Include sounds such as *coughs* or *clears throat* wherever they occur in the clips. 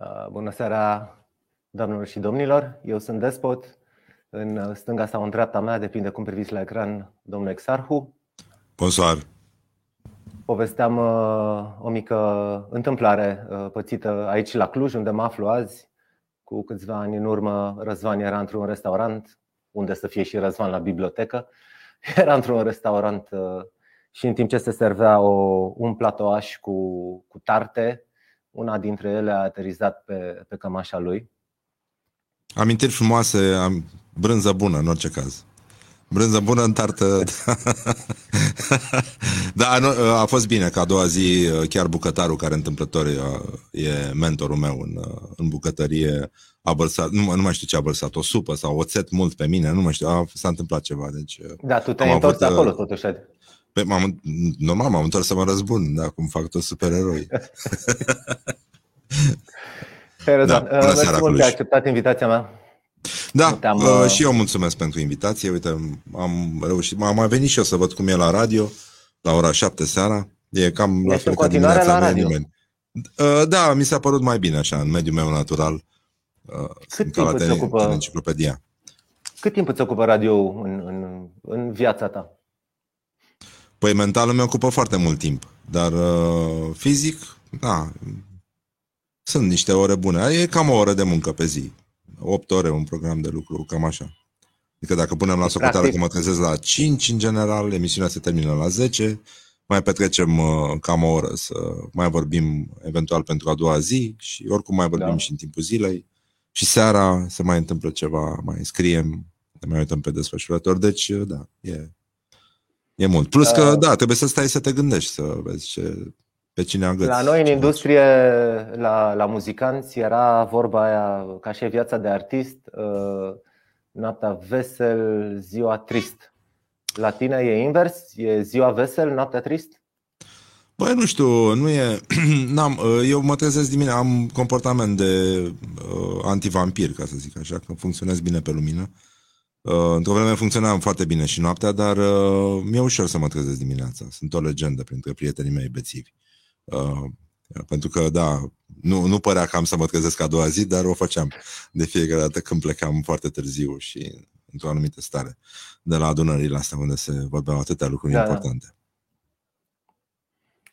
Uh, bună seara, doamnelor și domnilor. Eu sunt Despot. În stânga sau în dreapta mea, depinde cum priviți la ecran, domnul Exarhu. Bonsoir. Povesteam uh, o mică întâmplare uh, pățită aici la Cluj, unde mă aflu azi. Cu câțiva ani în urmă, Răzvan era într-un restaurant, unde să fie și Răzvan la bibliotecă. *laughs* Era într-un restaurant și în timp ce se servea o, un platoaș cu, cu tarte, una dintre ele a aterizat pe, pe cămașa lui. Amintiri frumoase, am, brânză bună în orice caz. Brânză bună în tartă. *laughs* da, nu, a fost bine că a doua zi chiar bucătarul care întâmplător e mentorul meu în, în bucătărie a bălsat, nu, nu mai știu ce a bălsat, o supă sau oțet mult pe mine, nu mai știu, a, s-a întâmplat ceva. Deci, da, tu te-ai întors avut, acolo totuși. Pe, m-am, normal, m-am întors să mă răzbun, *laughs* da, cum fac toți supereroi. Hey, da, uh, bună seara, mult că ai acceptat invitația mea. Da, uh, uh, și eu mulțumesc pentru invitație. Uite, am reușit, am mai venit și eu să văd cum e la radio, la ora 7 seara. E cam la fel ca dimineața la radio. Nimeni. Uh, da, mi s-a părut mai bine așa, în mediul meu natural. Uh, Cât timp îți ocupă... enciclopedia. Cât timp îți ocupă radio în, în, în viața ta? Păi mental îmi ocupă foarte mult timp, dar uh, fizic, da, sunt niște ore bune. E cam o oră de muncă pe zi. 8 ore un program de lucru, cam așa. Adică dacă punem la socoteală că mă trezesc la 5 în general, emisiunea se termină la 10, mai petrecem uh, cam o oră să mai vorbim eventual pentru a doua zi și oricum mai vorbim da. și în timpul zilei. Și seara se mai întâmplă ceva, mai scriem, ne mai uităm pe desfășurător. Deci, uh, da, e E mult. Plus că, uh, da, trebuie să stai să te gândești, să vezi ce, pe cine agăți. La noi în industrie, la, la muzicanți, era vorba aia, ca și viața de artist, uh, noaptea vesel, ziua trist. La tine e invers? E ziua vesel, noaptea trist? Băi, nu știu, nu e... *clears throat* N-am, uh, eu mă trezesc dimineața, am comportament de uh, antivampir, ca să zic așa, că funcționez bine pe lumină. Uh, Uh, într-o vreme funcționam foarte bine și noaptea, dar uh, mi-e ușor să mă trezesc dimineața. Sunt o legendă printre prietenii mei bețivi. Uh, pentru că, da, nu, nu părea că am să mă trezesc a doua zi, dar o făceam de fiecare dată când plecam foarte târziu și într-o anumită stare de la adunările astea unde se vorbeau atâtea lucruri da, da. importante. Da.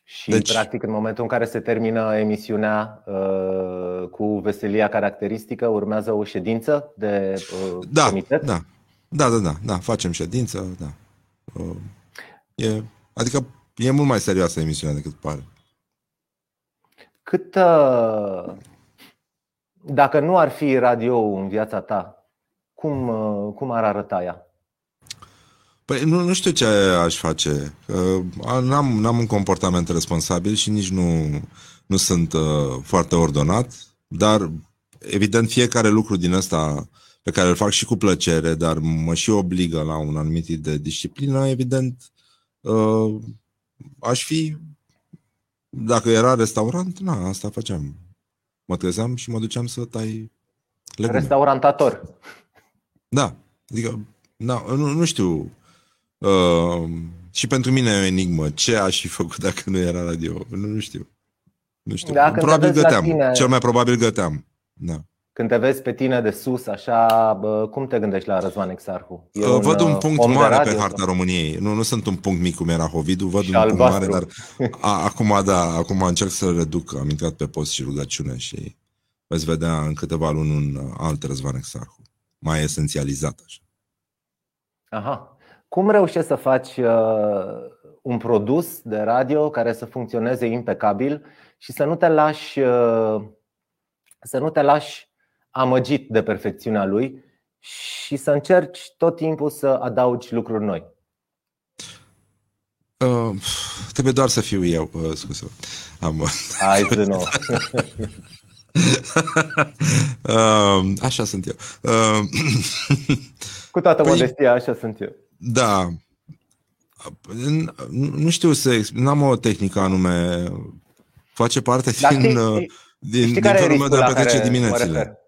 Și, deci, practic, în momentul în care se termină emisiunea uh, cu veselia caracteristică, urmează o ședință de uh, da, comitet? Da, da, da, da, da, facem ședință, da. Uh, e, adică e mult mai serioasă emisiunea decât pare. Cât, uh, dacă nu ar fi radio în viața ta, cum, uh, cum ar arăta ea? Păi nu, nu știu ce aș face. Uh, n-am, n-am un comportament responsabil și nici nu, nu sunt uh, foarte ordonat, dar evident fiecare lucru din ăsta pe care îl fac și cu plăcere, dar mă și obligă la un anumit tip de disciplină, evident, uh, aș fi, dacă era restaurant, na, asta făceam. Mă trezeam și mă duceam să tai legume. Restaurantator. Da, adică, da, nu, nu știu, uh, și pentru mine e o enigmă. Ce aș fi făcut dacă nu era radio? Nu, nu știu. Nu știu. Da, probabil găteam. Tine... Cel mai probabil găteam. Da. Când te vezi pe tine de sus, așa, bă, cum te gândești la Răzvan Exarhu? E uh, văd un, un punct mare radio, pe harta sau? României. Nu, nu sunt un punct mic cum era Hovidu, văd și un albastru. punct mare, dar a, acum, da, acum încerc să reduc. Am intrat pe post și rugăciune și veți vedea în câteva luni un alt Răzvan Exarhu. Mai esențializat așa. Aha. Cum reușești să faci uh, un produs de radio care să funcționeze impecabil și să nu te lași uh, să nu te lași amăgit de perfecțiunea lui și să încerci tot timpul să adaugi lucruri noi? Uh, trebuie doar să fiu eu, uh, scuze. Am... Hai să *laughs* nu. uh, așa sunt eu. Uh, *laughs* Cu toată păi, modestia, așa sunt eu. Da. Nu știu să n-am o tehnică anume. Face parte Dar din, știi, uh, din, din felul meu de a petrece diminețile.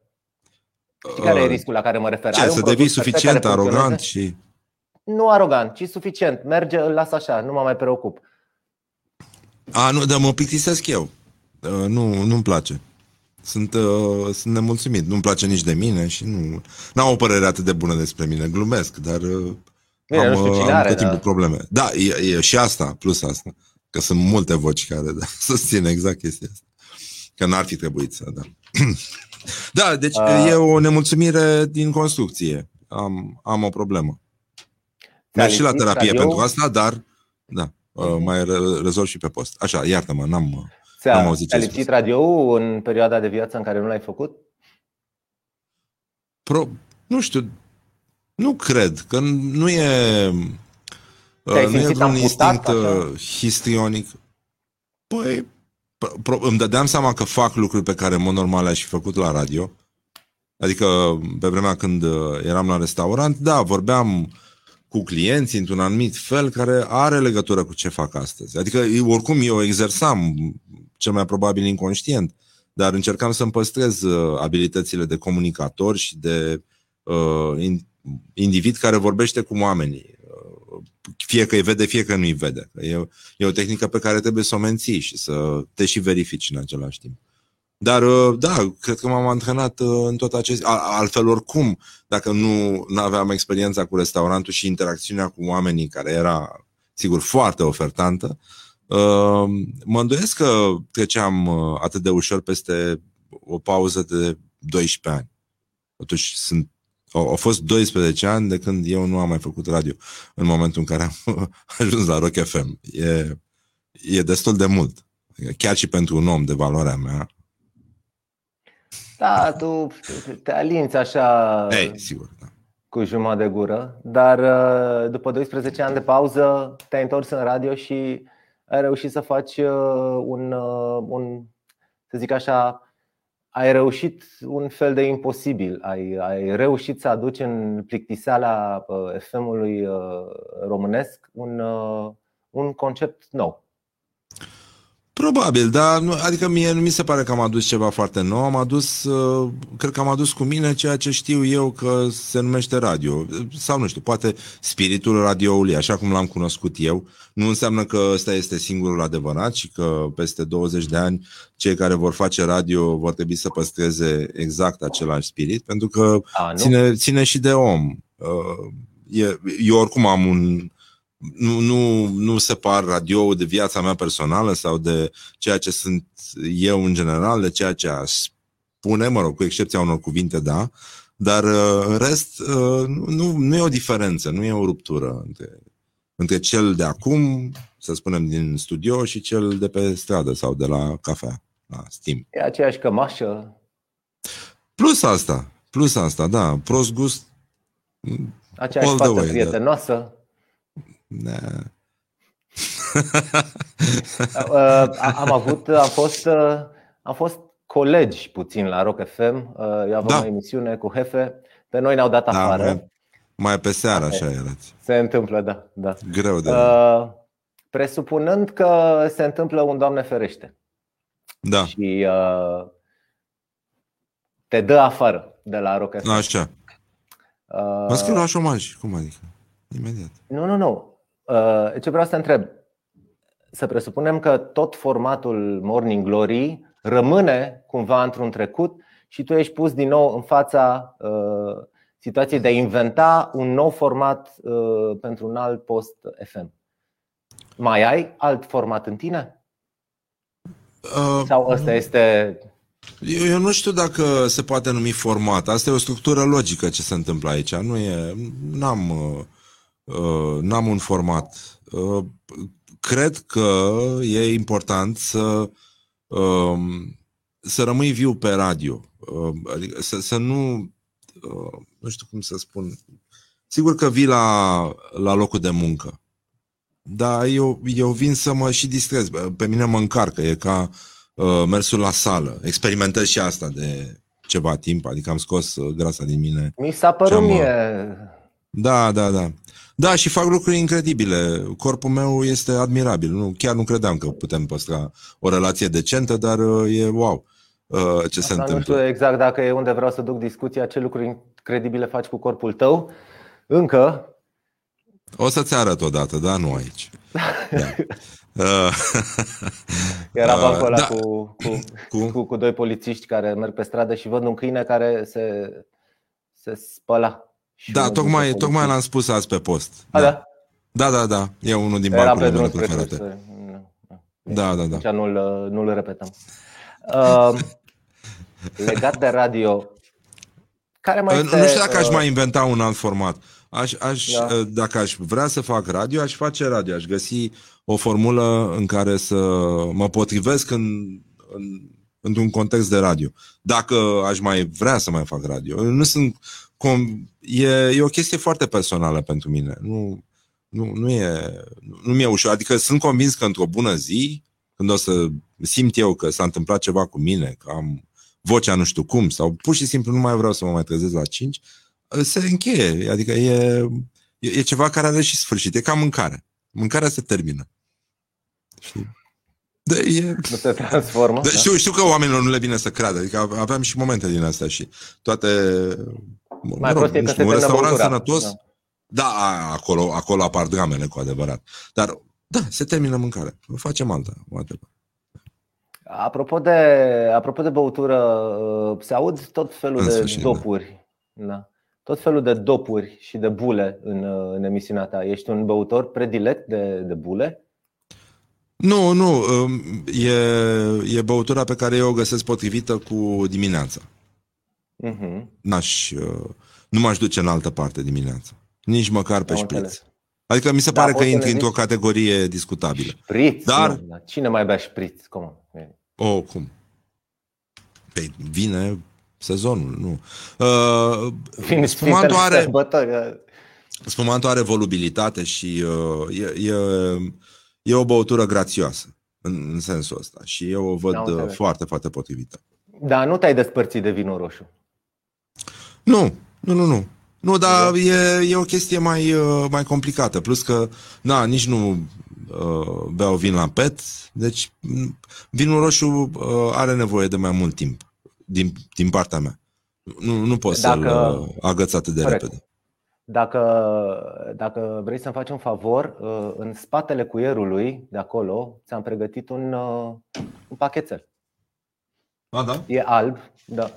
Știi care e uh, riscul la care mă refer? Ce, Ai să devii suficient arogant și... Nu arogant, ci suficient. Merge, îl las așa, nu mă mai preocup. A, nu, dar mă plictisesc eu. Uh, nu, nu-mi place Sunt, uh, sunt nemulțumit. Nu-mi place nici de mine și nu... N-am o părere atât de bună despre mine. Glumesc, dar uh, Bine, am, nu știu uh, cine am are, tot timpul dar- probleme. Da, e, e și asta, plus asta. Că sunt multe voci care da, *laughs* susțin exact chestia asta. Că n-ar fi trebuit să, da. *clears throat* da, deci Uh. e o nemulțumire din construcție. Am, am o problemă. Ți-a Merg și la lipsit terapie radio? pentru asta, dar da, uh, Mhm. mai re- rezolv și pe post. Așa, iartă-mă, n-am... uh, Am Ți-a, auzit ți-a ce ai lipsit spus. radio în perioada de viață în care nu l-ai făcut? Pro, nu știu, nu cred că nu e Te-ai uh, nu e simțit vreun amputat, instinct așa? uh, histrionic. Păi, pro, pro, îmi dădeam seama că fac lucruri pe care în mod normal le-aș fi făcut la radio. Adică pe vremea când uh, eram la restaurant, da, vorbeam cu clienții într-un anumit fel care are legătură cu ce fac astăzi. Adică eu- oricum eu exersam cel mai probabil inconștient, dar încercam să-mi păstrez uh, abilitățile de comunicator și de uh, in, individ care vorbește cu oamenii. Uh, fie că îi vede, fie că nu îi vede. Că E, e o tehnică pe care trebuie să o menții și să te și verifici în același timp. Dar, uh, da, cred că m-am antrenat uh, în tot acest... Al- Altfel, oricum, dacă nu aveam experiența cu restaurantul și interacțiunea cu oamenii, care era, sigur, foarte ofertantă, uh, mă îndoiesc că treceam uh, atât de ușor peste o pauză de 12 ani. Totuși, sunt, au, au fost 12 ani de când eu nu am mai făcut radio, în momentul în care am *laughs* ajuns la Rock FM. E, e destul de mult. Adică Chiar și pentru un om de valoarea mea. Da, tu te alinți așa Ei, sigur, da. cu jumătate de gură, dar uh, după 12 ani de pauză te-ai întors în radio și ai reușit să faci uh, un, uh, un să zic așa, ai reușit un fel de imposibil. Ai, ai reușit să aduci în plictiseala uh, FM-ului uh, românesc un, uh, un concept nou. Probabil, dar nu, adică mie nu mi se pare că am adus ceva foarte nou, am adus, uh, cred că am adus cu mine ceea ce știu eu că se numește radio. Sau nu știu, poate spiritul radioului, așa cum l-am cunoscut eu, nu înseamnă că ăsta este singurul adevărat și că peste 20 de ani cei care vor face radio vor trebui să păstreze exact același spirit, pentru că A, nu? ține, ține și de om. Uh, e, eu oricum am un... Nu, nu, nu separ radio de viața mea personală sau de ceea ce sunt eu în general, de ceea ce aș spune, mă rog, cu excepția unor cuvinte, da, dar uh, în rest uh, nu, nu e o diferență, nu e o ruptură între, între cel de acum, să spunem din studio, și cel de pe stradă sau de la cafea, la Steam. E aceeași cămașă. Plus asta, plus asta, da, prost gust, Aceeași All the fată way, da. prietenoasă. *laughs* ne, Uh, am avut, am fost, uh, am fost colegi puțin la Rock FM. Uh, Eu aveam Da. o emisiune cu Hefe. Pe noi ne-au dat Da, afară. mai, mai pe seară așa erați. Se întâmplă, da. da. Greu de... Uh, Presupunând că se întâmplă un Doamne ferește Da, și uh, te dă afară de la Rock FM. așa. Uh, Mă scriu la șomaj. Cum adică? Imediat. Nu, nu, nu. Uh, Ce vreau să te întreb. Să presupunem că tot formatul Morning Glory rămâne cumva într-un trecut și tu ești pus din nou în fața uh, situației de a inventa un nou format uh, pentru un alt post FM. Mai ai alt format în tine? Uh, Sau ăsta este. Eu, eu nu știu dacă se poate numi format. Asta e o structură logică ce se întâmplă aici. Nu e. N-am, uh, uh, n-am un format. Uh, cred că e important să uh, să rămâi viu pe radio. Uh, adică să, să nu. Uh, nu știu cum să spun. Sigur că vii la, la locul de muncă. Dar eu, eu vin să mă și distrez. Pe mine mă încarcă. E ca uh, mersul la sală. Experimentez și asta de ceva timp, adică am scos uh, grasa din mine. Mi s-a părut Ce-am, mie. Da, da, da. Da, și fac lucruri incredibile. Corpul meu este admirabil. Nu, chiar nu credeam că putem păstra o relație decentă, dar uh, e wow uh, ce se Dar nu întâmplă. știu exact dacă e unde vreau să duc discuția, ce lucruri incredibile faci cu corpul tău. Încă, O să-ți arăt odată, dar nu aici. Da. *laughs* Uh, Era *laughs* uh, bancul ăla da. cu, cu, cu? cu, cu doi polițiști care merg pe stradă și văd un câine care se, se spăla. Și Da, unul dintre tocmai, polițiști- tocmai l-am spus azi pe post. A, da? Da, da, da. E unul din Era pe bancurile drum mele spre preferate. Cluj. Nu, nu. Da, da, da. Atunci nu-l, nu-l repetăm. Uh, *laughs* legat de radio, care mai Uh, este... Nu știu dacă aș uh, mai inventa un alt format. Aș, aș, Da. uh, Dacă aș vrea să fac radio, aș face radio. Aș găsi o formulă în care să mă potrivesc în, în, într-un context de radio. Dacă aș mai vrea să mai fac radio. Nu sunt... Com, e, e o chestie foarte personală pentru mine. Nu, nu, nu, e, nu mi-e ușor. Adică sunt convins că într-o bună zi, când o să simt eu că s-a întâmplat ceva cu mine, că am vocea nu știu cum, sau pur și simplu nu mai vreau să mă mai trezesc la 5, se încheie. Adică e, e, e ceva care are și sfârșit. E ca mâncare. Mâncarea se termină. Știi? Da, e... Nu se transformă? Da, știu, știu că oamenilor nu le vine să creadă. Adică aveam și momente din astea și toate... Mai prost e nu că știu, se un termină restaurant băutura. sănătos, Da. da, a, acolo, acolo apar dramele cu adevărat. Dar, da, se termină mâncarea. Facem alta. whatever. Apropo de, apropo de băutură, uh, se aud tot felul În de sfârșit, da. dopuri. Da. Tot felul de dopuri și de bule în, uh, în emisiunea ta. Ești un băutor predilect de, de bule? Nu, nu. um, E, e băutura pe care eu o găsesc potrivită cu dimineața. Uh-huh. N-aș, uh, nu m-aș duce în altă parte dimineața. Nici măcar pe Am șpriț. înțeles. Adică mi se Da, pare că poți să intri ne într-o zici? categorie discutabilă. Șpriț? Dar- Nu, da. Cine mai bea șpriț? Cum? Oh, cum? Păi vine sezonul, nu. Uh, Fiind spumantul Sfintele are, Sărbători, uh, spumantul are volubilitate și uh, e, e, e o băutură grațioasă în, în sensul ăsta și eu o văd Am uh, înțeles. foarte, foarte potrivită. Da, nu te-ai despărțit de vinul roșu. Nu, nu, nu, nu. Nu, dar e, e o chestie mai, uh, mai complicată. Plus că, na, nici nu uh, beau vin la pet, deci m, vinul roșu uh, are nevoie de mai mult timp din, din partea mea. Nu, nu pot Dacă- să-l uh, agăț atât de Corect. repede. Dacă, dacă vrei să-mi faci un favor, uh, în spatele cuierului de acolo ți-am pregătit un, uh, un pachetel. A, da? E alb, da.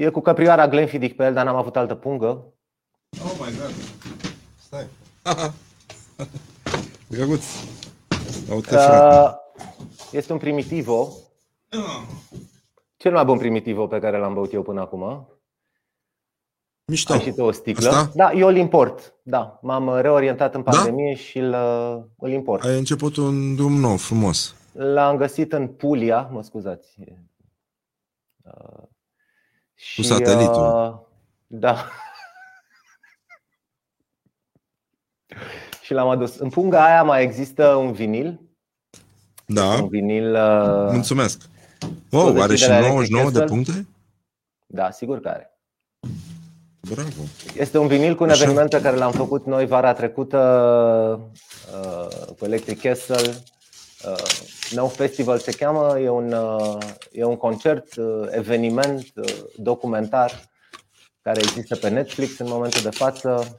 E cu căprioara Glenfiddich pe el, dar n-am avut altă pungă. Oh my god. Stai. *laughs* Drăguț. Uite, frate. Uh, Este un primitivo. Cel mai bun primitivo pe care l-am băut eu până acum. Mișto. Ai și tu o sticlă. Asta? Da, eu îl import. Da, m-am reorientat în Da? pandemie și îl, uh, îl import. Ai început un drum nou, frumos. L-am găsit în Puglia, mă scuzați. Uh, și, satelitul. uh, Da. și l-am adus. În punga aia mai există un vinil. Da, Un vinil. uh, mulțumesc. Wow, de are și deschidere 99 de Electric puncte? Da, sigur că are. Bravo. Este un vinil cu un Așa. eveniment pe care l-am făcut noi vara trecută uh, cu Electric Castle. Uh, No Festival se cheamă, e un, uh, e un concert, uh, eveniment, uh, documentar care există pe Netflix în momentul de față.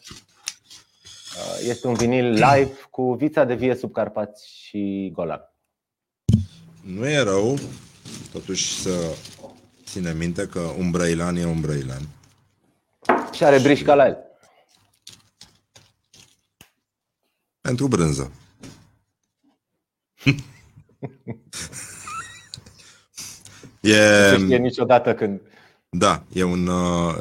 Uh, este un vinil live cu vița de vie sub Carpați și Golan. Nu e rău, totuși să ține minte că un brăilan e un brăilan. Și are brișca la el. Pentru brânză. *laughs* Nu se e, știe niciodată când. da, e un, uh,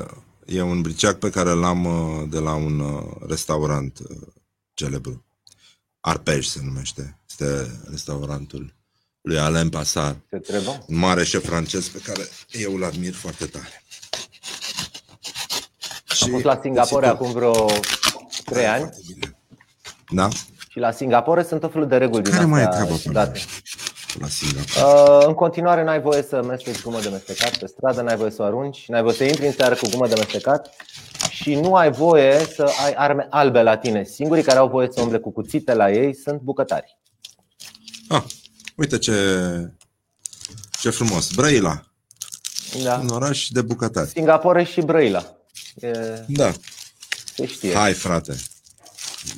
e un briceac pe care l-am uh, de la un uh, restaurant uh, celebru. Arpej se numește. Este restaurantul lui Alain Passar, Se trebuie. un mare șef francez pe care eu îl admir foarte tare. Am fost la Singapore acum vreo 3 ani Foarte bine. Da? Și la Singapore sunt tot felul de reguli din Care mai e astea treaba pe ciudate. La Singapore. Uh, în continuare n-ai voie să mesteci gumă de mestecat pe stradă, n-ai voie să o arunci, n-ai voie să intri în seară cu gumă de mestecat și nu ai voie să ai arme albe la tine. Singurii care au voie să umble cu cuțite la ei sunt bucătari. Ah, uite ce, ce frumos. Brăila, Da. un oraș de bucătari. Singapore și Brăila. E, Da. se știe. Hai, frate.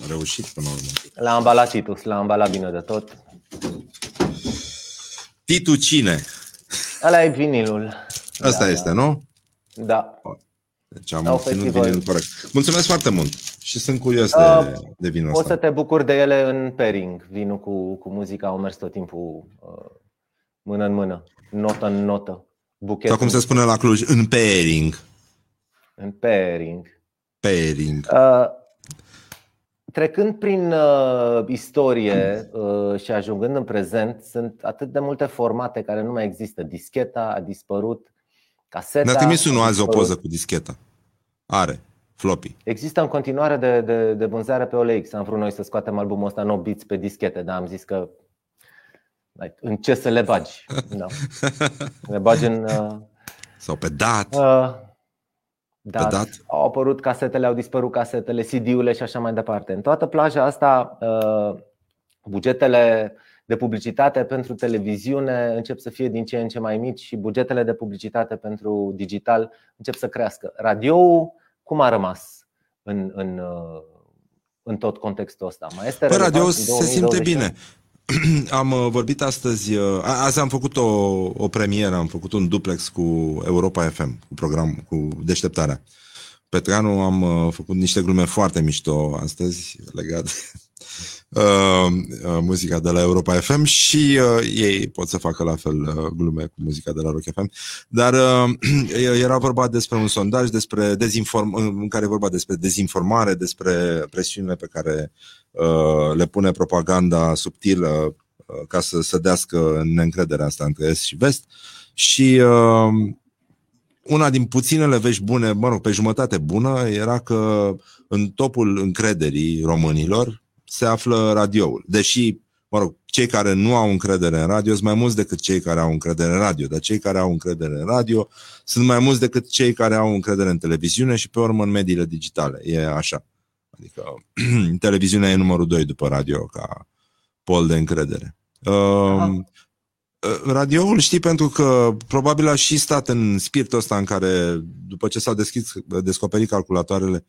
Am reușit până la urmă. L-a ambalat Titus, l-a ambalat bine de tot. Titu cine? Ăla e vinilul. Asta da, este, da. nu? Da. Deci am Au ținut festival. vinilul corect. Mulțumesc foarte mult și sunt curios de, Uh, de vinul O să ăsta. te bucuri de ele în pairing. Vinul cu, cu muzica au mers tot timpul uh, mână în mână, notă în notă. Buchet Sau cum se spune la Cluj, în pairing. în pairing. Pairing. Uh, trecând prin uh, istorie uh, și ajungând în prezent, sunt atât de multe formate care nu mai există. Discheta a dispărut, caseta. Ne-a trimis a unul azi o dispărut. poză cu discheta. Are. Floppy. Există în continuare de, de, de vânzare pe OLX. Am vrut noi să scoatem albumul ăsta 9 bits pe dischete, dar am zis că like, în ce să le bagi? Da. Le *laughs* bagi în uh, Sau pe dat. uh, dat. dat? Au apărut casetele, au dispărut casetele, CD-urile și așa mai departe. În toată plaja asta, uh, bugetele de publicitate pentru televiziune încep să fie din ce în ce mai mici și bugetele de publicitate pentru digital încep să crească. Radio cum a rămas în, în, uh, în tot contextul ăsta? Mai este Păi relevant radio în se simte 2021? bine. *clears throat* Am uh, vorbit astăzi, uh, a- azi am făcut o, o premieră, am făcut un duplex cu Europa FM, cu program, cu deșteptarea. Petreanu am uh, făcut niște glume foarte mișto astăzi legat de uh, uh, muzica de la Europa FM și uh, ei pot să facă la fel uh, glume cu muzica de la Rock FM. Dar uh, *clears throat* era vorba despre un sondaj despre dezinform- în care e vorba despre dezinformare, despre presiunile pe care uh, le pune propaganda subtilă uh, ca să sădească neîncrederea asta între Est și Vest. Și uh, una din puținele vești bune, mă rog, pe jumătate bună, era că în topul încrederii românilor se află radioul. Deși, mă rog, cei care nu au încredere în radio sunt mai mulți decât cei care au încredere în radio, dar cei care au încredere în radio sunt mai mulți decât cei care au încredere în televiziune și pe urmă în mediile digitale. E așa. Adică *clears throat* televiziunea e numărul 2 după radio ca pol de încredere. Uh, radioul știi pentru că probabil a și stat în spiritul ăsta în care după ce s-au deschis, descoperit calculatoarele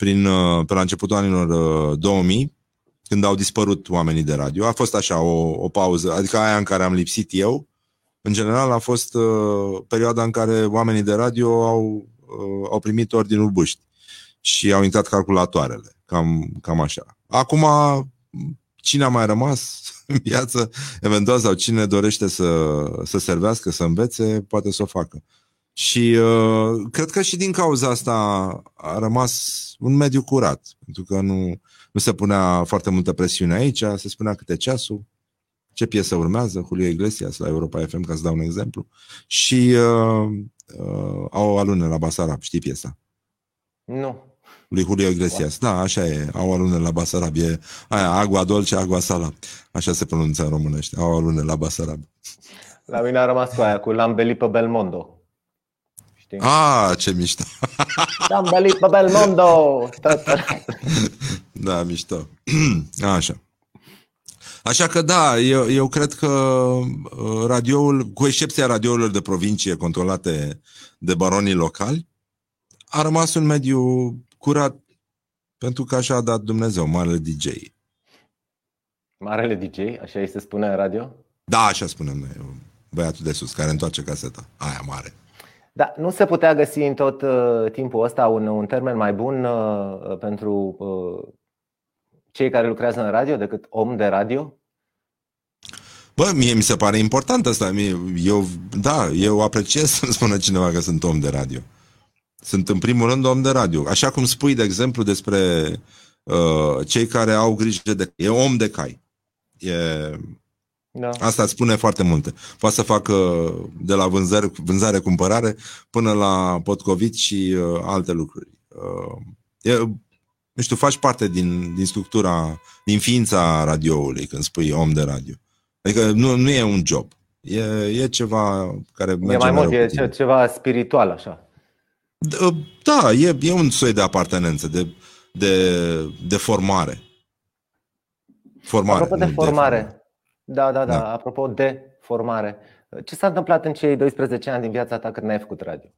prin, uh, pe la începutul anilor uh, 2000, când au dispărut oamenii de radio, a fost așa o, o pauză, adică aia în care am lipsit eu, în general a fost uh, perioada în care oamenii de radio au, uh, au primit ordinul buști și au intrat calculatoarele, cam, cam așa. Acum, cine a mai rămas *laughs* în viață, eventual, sau cine dorește să, să servească, să învețe, poate să o facă. Și uh, cred că și din cauza asta a rămas un mediu curat, pentru că nu, nu se punea foarte multă presiune aici, se spunea câte ceasul, ce piesă urmează, Julio Iglesias la Europa FM, ca să dau un exemplu, și uh, uh, au alune la Basarab, știi piesa? Nu. Lui Julio Iglesias, da, așa e, au alune la Basarab, e aia, agua dolce, agua sala, așa se pronunță în românește, au alune la Basarab. La mine a rămas cu aia, cu Lambeli pe Belmondo. Știi? Ah, ce mișto! Lambeli pe Belmondo! *laughs* Da, mișto. *clears throat* Așa. Așa că da, eu, eu cred că uh, radioul, cu excepția radiourilor de provincie controlate de baronii locali, a rămas un mediu curat pentru că așa a dat Dumnezeu, marele DJ. Marele DJ, așa îi se spune în radio? Da, așa spunem noi, băiatul de sus, care întoarce caseta. Aia mare. Da, nu se putea găsi în tot uh, timpul ăsta un, un termen mai bun uh, pentru uh, cei care lucrează în radio decât om de radio? Bă, mie mi se pare important asta. Mie, eu, da, eu apreciez să-mi spună cineva că sunt om de radio. Sunt în primul rând om de radio. Așa cum spui, de exemplu, despre uh, cei care au grijă de... E om de cai. E, Da. asta îți spune foarte multe. Poate să facă de la vânzare, vânzare-cumpărare până la potcovit și uh, alte lucruri. Uh, e, nu știu, faci parte din, din structura, din ființa radioului când spui om de radio. Adică nu, nu e un job. E, e ceva care merge E mai mult, mereu e cu tine. ce- ceva spiritual așa. Da, e, e un soi de apartenență, de, de, de formare. Formare. Apropo de nu formare. Da, da, da, Da. apropo de formare. Ce s-a întâmplat în cei 12 ani din viața ta când n-ai făcut radio?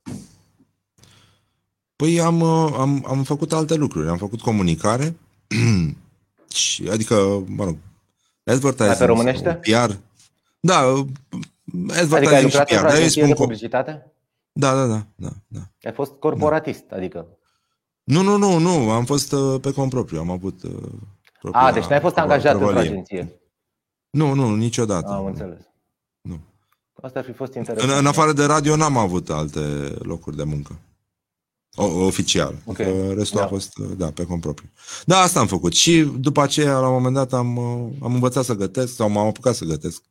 Păi am, uh, am, am făcut alte lucruri. Am făcut comunicare, *clears throat* și, adică, mă rog, advertising, Mai pe românește? sau PR. Da, adică ai lucrat într-o agenție de publicitate? Da, da, da, da, da. Ai fost corporatist, da. adică? Nu, nu, nu, nu, am fost uh, pe cont propriu, am avut uh, propria, A, deci n-ai fost angajat într-o agenție? Nu, nu, niciodată. Am înțeles. Nu. Asta ar fi fost interesant. În, în afară de radio n-am avut alte locuri de muncă. O, oficial. Okay. Restul da. a fost, da, pe cont propriu. Da, asta am făcut. Și după aceea, la un moment dat, am, am învățat să gătesc sau m-am apucat să gătesc.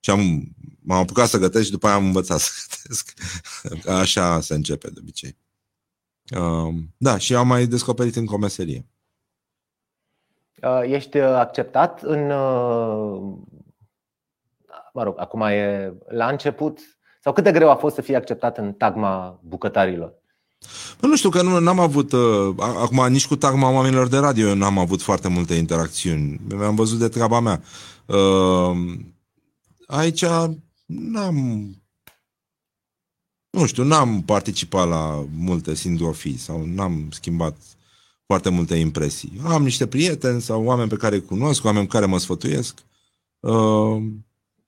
Și am, m-am apucat să gătesc și după aia am învățat *laughs* să gătesc. Așa se începe de obicei. Um, da, și am mai descoperit în comeserie. Uh, ești acceptat în. Uh, mă rog, acum e la început. Sau cât de greu a fost să fie acceptat în tagma bucătarilor? Nu știu că nu am avut, uh, acum nici cu tagma oamenilor de radio eu n-am avut foarte multe interacțiuni. Mi-am văzut de treaba mea. Uh, aici n-am, nu știu, n-am participat la multe sindrofii sau n-am schimbat foarte multe impresii. Am niște prieteni sau oameni pe care îi cunosc, oameni pe care mă sfătuiesc. Uh,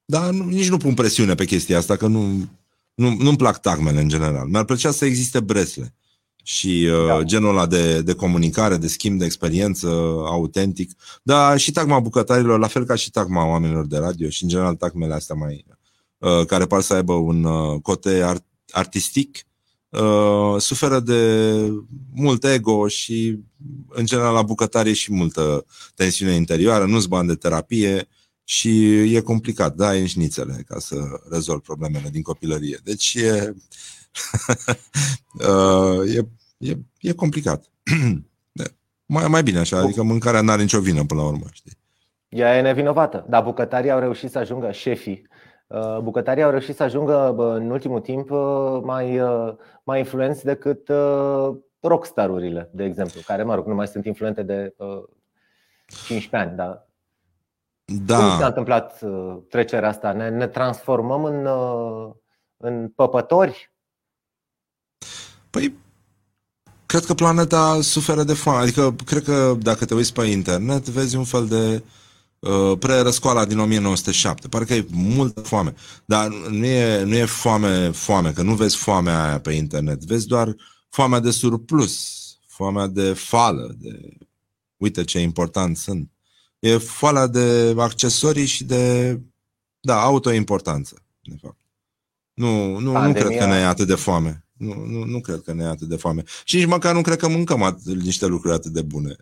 dar nu, nici nu pun presiune pe chestia asta, că nu, nu, nu-mi plac tagmele în general. Mi-ar plăcea să existe bresle și uh, da. genul ăla de, de comunicare, de schimb de experiență autentic. Dar și tagma bucătarilor, la fel ca și tagma oamenilor de radio și în general tagmele astea mai uh, care par să aibă un uh, cote art, artistic, uh, suferă de mult ego și în general la bucătarie și multă tensiune interioară, nu-ți bani de terapie, uh, și e complicat, da, e șnițele ca să rezolv problemele din copilărie. Deci e, *laughs* uh, e, e, e complicat. *clears throat* mai, mai bine așa, adică mâncarea nu are nicio vină până la urmă, știi? Ea e nevinovată, dar bucătarii au reușit să ajungă, șefii, uh, bucătarii au reușit să ajungă în ultimul timp uh, mai, mai influenți decât rockstarurile, de exemplu, care, mă rog, nu mai sunt influente de 15 ani, dar da. Cum s-a întâmplat uh, trecerea asta? Ne, ne transformăm în, uh, în păpători? Păi, cred că planeta suferă de foame. Adică, cred că dacă te uiți pe internet, vezi un fel de uh, pre-răscoala din 1907. Parcă e multă foame. Dar nu e, nu e foame, foame, că nu vezi foamea aia pe internet. Vezi doar foamea de surplus, foamea de fală, de uite ce important sunt. E foala de accesorii și de, da, autoimportanță, de fapt. Nu, nu, nu cred că ne e atât de foame. Nu, nu, nu cred că ne e atât de foame. Și nici măcar nu cred că mâncăm atât, niște lucruri atât de bune.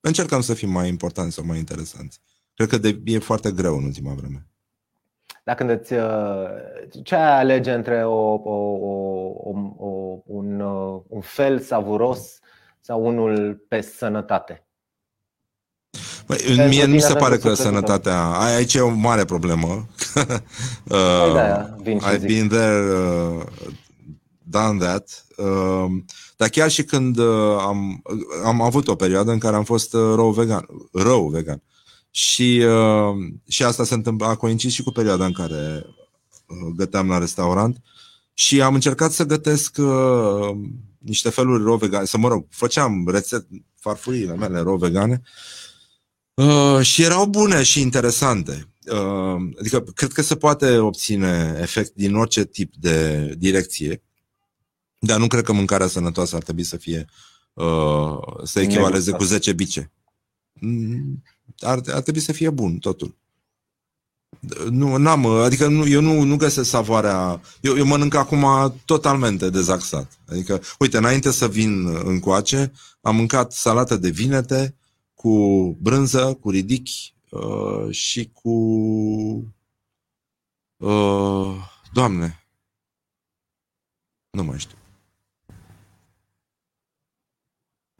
Uh, încercăm să fim mai importanți sau mai interesanți. Cred că de, e foarte greu în ultima vreme. Dacă îți, uh, ce ai alege între o, o, o, o, un, uh, un fel savuros sau unul pe sănătate? Băi, mie nu se pare că sănătatea... Aici e o mare problemă. *laughs* uh, I've been there, uh, done that. Uh, dar chiar și când uh, am, am avut o perioadă în care am fost uh, rău vegan. Rău vegan. Și, uh, și asta se întâmplă, a coincis și cu perioada în care uh, găteam la restaurant. Și am încercat să gătesc uh, niște feluri rău vegane, să mă rog, făceam rețete, farfuriile mele rău vegane Uh, și erau bune și interesante. Uh, adică, cred că se poate obține efect din orice tip de direcție, dar nu cred că mâncarea sănătoasă ar trebui să fie uh, să echivaleze cu 10 bice. Mm, ar, ar trebui să fie bun totul. Nu, n-am, adică nu, eu nu, nu găsesc savoarea. Eu, eu mănânc acum totalmente dezaxat. Adică, uite, înainte să vin încoace, am mâncat salată de vinete, cu brânză, cu ridichi uh, și cu... Uh, doamne, nu mai știu.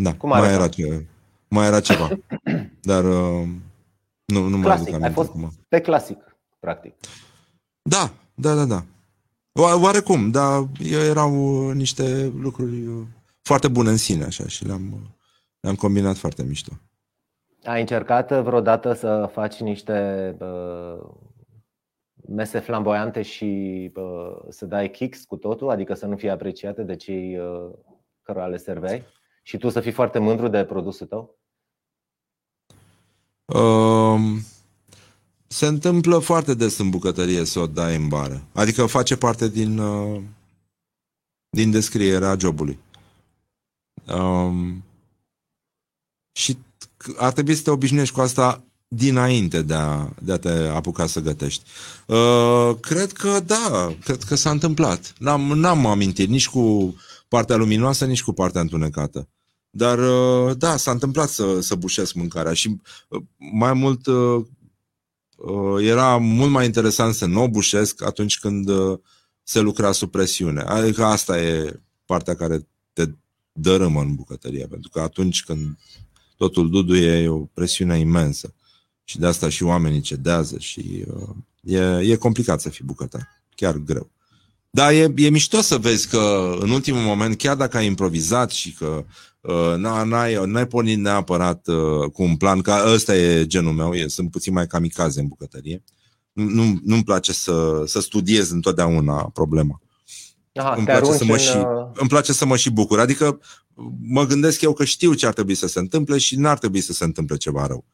Da, Cum mai era, ce, mai era ceva. *coughs* Dar uh, nu, nu clasic, mai aduc Ai fost acum. pe clasic, practic. Da, da, da, da. Oarecum, dar erau niște lucruri uh, foarte bune în sine, așa, și le-am, uh, le-am combinat foarte mișto. Ai încercat vreodată să faci niște uh, mese flamboiante și uh, să dai kicks cu totul, adică să nu fie apreciate de cei uh, cărora le serveai și tu să fii foarte mândru de produsul tău? Um, Se întâmplă foarte des în bucătărie să o dai în bară. Adică face parte din, uh, din descrierea jobului. Um, și ar trebui să te obișnuiești cu asta dinainte de a, de a te apuca să gătești. Uh, cred că da, cred că s-a întâmplat. N-am, n-am amintit nici cu partea luminoasă, nici cu partea întunecată. Dar uh, da, s-a întâmplat să, să bușesc mâncarea și uh, mai mult uh, uh, era mult mai interesant să nu o bușesc atunci când uh, se lucra sub presiune. Adică asta e partea care te dărâmă în bucătărie, pentru că atunci când totul duduie e o presiune imensă și de asta și oamenii cedează și uh, e, e complicat să fii bucătar, chiar greu. Da, e, e mișto să vezi că în ultimul moment, chiar dacă ai improvizat și că uh, n-ai, n-ai pornit neapărat uh, cu un plan, că ăsta e genul meu, eu sunt puțin mai kamikaze în bucătărie, nu, nu-mi place să, să studiez întotdeauna problema. Aha, îmi, place să mă în... și, uh, îmi place să mă și bucur. Adică mă gândesc eu că știu ce ar trebui să se întâmple și n-ar trebui să se întâmple ceva rău.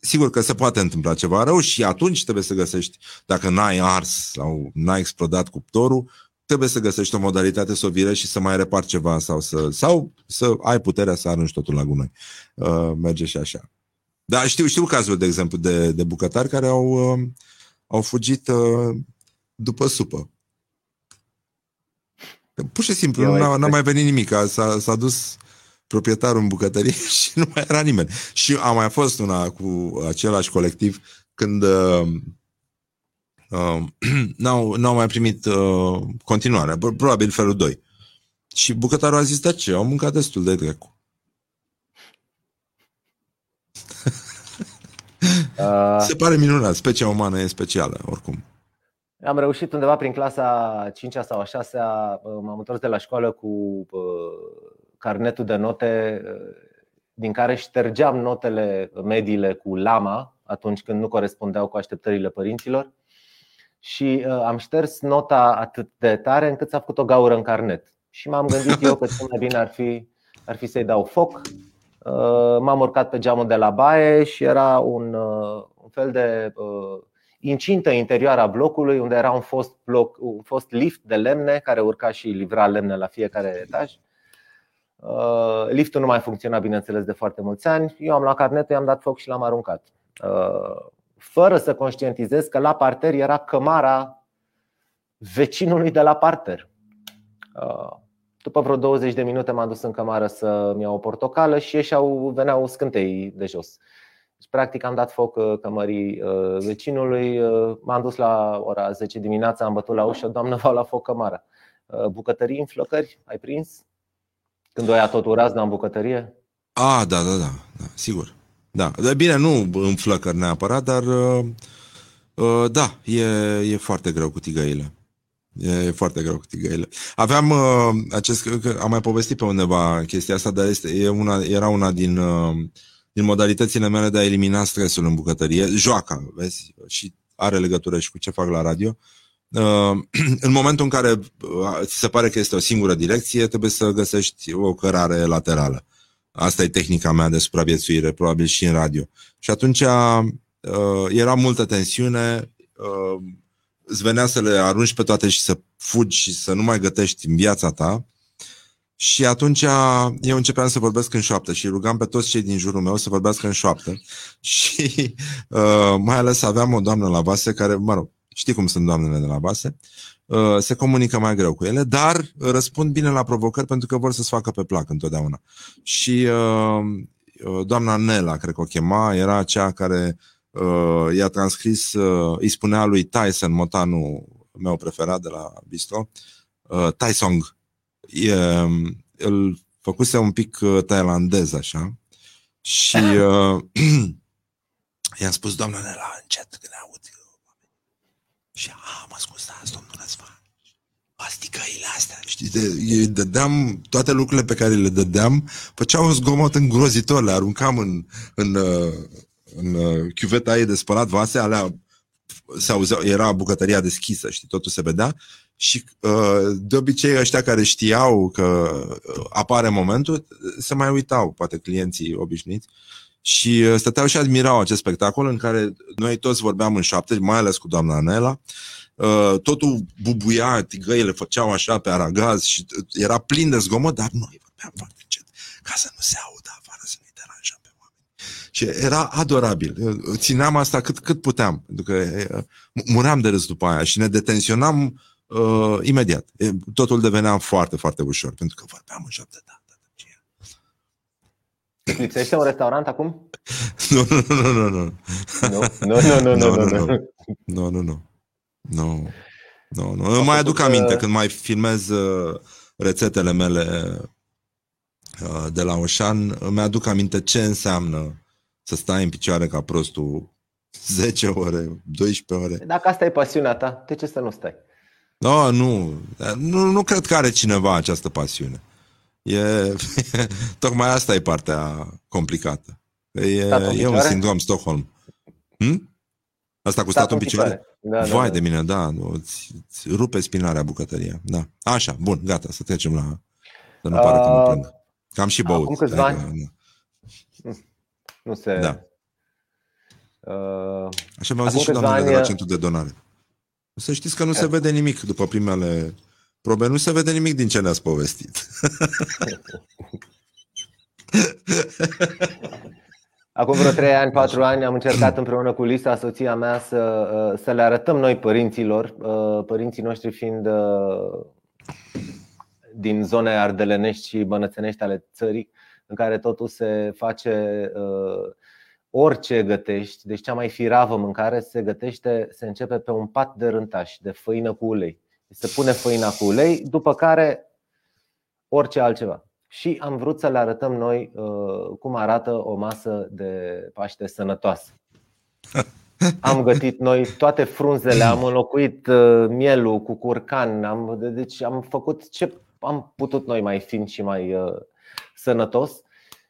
Sigur că se poate întâmpla ceva rău și atunci trebuie să găsești, dacă n-ai ars sau n-ai explodat cuptorul, trebuie să găsești o modalitate să o vire și să mai repar ceva sau să, sau să ai puterea să arunci totul la gunoi. Uh, merge și așa. Dar știu, știu cazuri, de exemplu, de, de bucătari care au, uh, au fugit uh, după supă. Pur și simplu, nu n-a, n-a mai venit nimic. S-a, s-a dus proprietarul în bucătărie *laughs* și nu mai era nimeni. Și a mai fost una cu același colectiv când uh, uh, *clears throat* n-au, n-au mai primit uh, continuare, probabil felul 2. Și bucătarul a zis, da ce, au mâncat destul de drecu. *laughs* Uh, Se pare minunat, specia umană e specială, oricum. Am reușit undeva prin clasa 5 sau a 6 m-am întors de la școală cu carnetul de note din care ștergeam notele mediile cu lama atunci când nu corespundeau cu așteptările părinților și am șters nota atât de tare încât s-a făcut o gaură în carnet. Și m-am gândit eu că cel mai bine ar fi, ar fi să-i dau foc. M-am urcat pe geamul de la baie și era un, un fel de incintă interioară a blocului, unde era un fost, bloc, un fost lift de lemne care urca și livra lemne la fiecare etaj. Uh, liftul nu mai funcționa, bineînțeles, de foarte mulți ani. Eu am luat carnetul, i-am dat foc și l-am aruncat. Uh, fără să conștientizez că la parter era cămara vecinului de la parter. Uh, după vreo 20 de minute m-am dus în cămară să-mi iau o portocală și ieșeau, veneau scântei de jos. Deci, practic, am dat foc uh, cămării uh, vecinului, uh, m-am dus la ora 10 dimineața, am bătut la ușă, doamnă, v-au la foc cămara. Bucătării în flăcări, ai prins? Când o ia tot urazna în bucătărie? A, da, da, da, da sigur. Da, dar bine, nu în flăcări neapărat, dar uh, da, e, e foarte greu cu tigăile. E foarte greu cu tigăile. Aveam uh, acest, am mai povestit pe undeva chestia asta, dar este, e una, era una din uh, din modalitățile mele de a elimina stresul în bucătărie, joaca, vezi, și are legătură și cu ce fac la radio. Uh, *clears throat* în momentul în care uh, ți se pare că este o singură direcție, trebuie să găsești o cărare laterală. Asta e tehnica mea de supraviețuire, probabil și în radio. Și atunci uh, era multă tensiune, îți venea să le arunci pe toate și să fugi și să nu mai gătești în viața ta și atunci eu începeam să vorbesc în șoaptă și rugam pe toți cei din jurul meu să vorbească în șoaptă. *laughs* Și uh, mai ales aveam o doamnă la vase care, mă rog, știi cum sunt doamnele de la vase, uh, se comunică mai greu cu ele, dar răspund bine la provocări pentru că vor să-ți facă pe plac întotdeauna. Și uh, uh doamna Nela, cred că o chema, era cea care uh, i-a transcris, uh, îi spunea lui Tyson, motanul meu preferat de la Bistro, uh, Tysong, e, îl făcuse un pic uh, tailandez așa. Și uh, *clears throat* i-am spus, doamna Nela, încet când aud și a, mă scuzați, domnul Răzvan, pasticăile astea, știi, de, îi dădeam toate lucrurile pe care le dădeam, făceau un zgomot îngrozitor, le aruncam în, în, uh, în, în chiuveta ei de spălat vase, alea se auzea, era bucătăria deschisă, știi, totul se vedea. Și uh, de obicei ăștia care știau că uh, apare momentul se mai uitau, poate clienții obișnuiți Și uh, stăteau și admirau acest spectacol în care noi toți vorbeam în șapte, mai ales cu doamna Anela, uh, totul bubuia, tigăile făceau așa pe aragaz și uh, era plin de zgomot, dar noi vorbeam foarte încet, ca să nu se audă afară, să nu-i deranjăm pe oameni. Și era adorabil. Țineam asta cât, cât puteam, pentru că muream de râs după aia și ne detenționam uh, imediat. Totul devenea foarte, foarte ușor, pentru că vorbeam în șapte, da. Îți lipsește un restaurant acum? Nu, nu, nu, nu. Nu, nu, nu, nu, nu, nu. Nu, nu, nu. Nu. Nu, nu. Îmi mai aduc aminte când mai filmez uh, rețetele mele uh, de la Oșan, îmi aduc aminte ce înseamnă să stai în picioare ca prostul 10 ore, 12 ore. Dacă asta e pasiunea ta, de ce să nu stai? No, nu, nu, nu cred că are cineva această pasiune. E, *laughs* tocmai asta e partea complicată. E, e un sindrom Stockholm. Hm? Asta cu statul în picioare? picioare. Da, da, Vai da, de mine, da. Îți, îți rupe spinarea bucătăria. Da. Așa, bun, gata, să trecem la... Să nu uh, pare că mă plâng. Cam și băut. Acum câțiva ani? Da. Nu se... Da. Uh, Așa mi-au zis și doamnele de la centru de donare. Să știți că nu se vede nimic după primele probe, nu se vede nimic din ce ne-ați povestit. *laughs* Acum vreo trei ani, patru ani am încercat împreună cu Lisa, soția mea, să, uh, să le arătăm noi părinților, uh, părinții noștri fiind uh, din zone ardelenești și bănățenești ale țării, în care totul se face orice gătești, deci cea mai firavă mâncare se gătește, se începe pe un pat de rântaș, de făină cu ulei. Se pune făina cu ulei, după care orice altceva. Și am vrut să le arătăm noi uh, cum arată o masă de Paște sănătoasă. *laughs* Am gătit noi toate frunzele, am înlocuit uh, mielul cu curcan, am, deci am făcut ce am putut noi mai fin și mai uh, sănătos.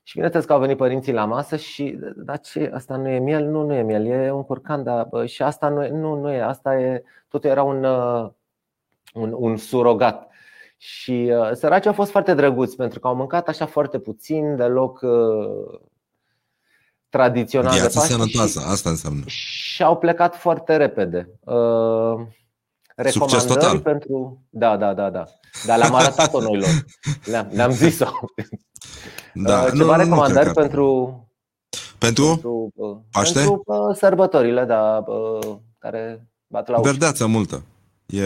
Și bineînțeles că au venit părinții la masă și dar ce, asta nu e miel? Nu, nu e miel, e un curcan, dar și asta nu e, nu, nu e, asta e, totul era un, un, un surogat. Și uh, săracii au fost foarte drăguți pentru că au mâncat așa foarte puțin, deloc uh, tradițional. Viața sănătoasă, asta înseamnă. Și au plecat foarte repede. Uh, Succes total. pentru. Da, da, da, da. Dar le-am arătat-o noi lor. Le-am, le-am zis-o. *laughs* Da, uh, Ceva nu, recomandări nu pentru. Pentru? Pentru, uh, Paște? pentru uh, sărbătorile, da, uh, care bat la ușă. Verdeață multă. E,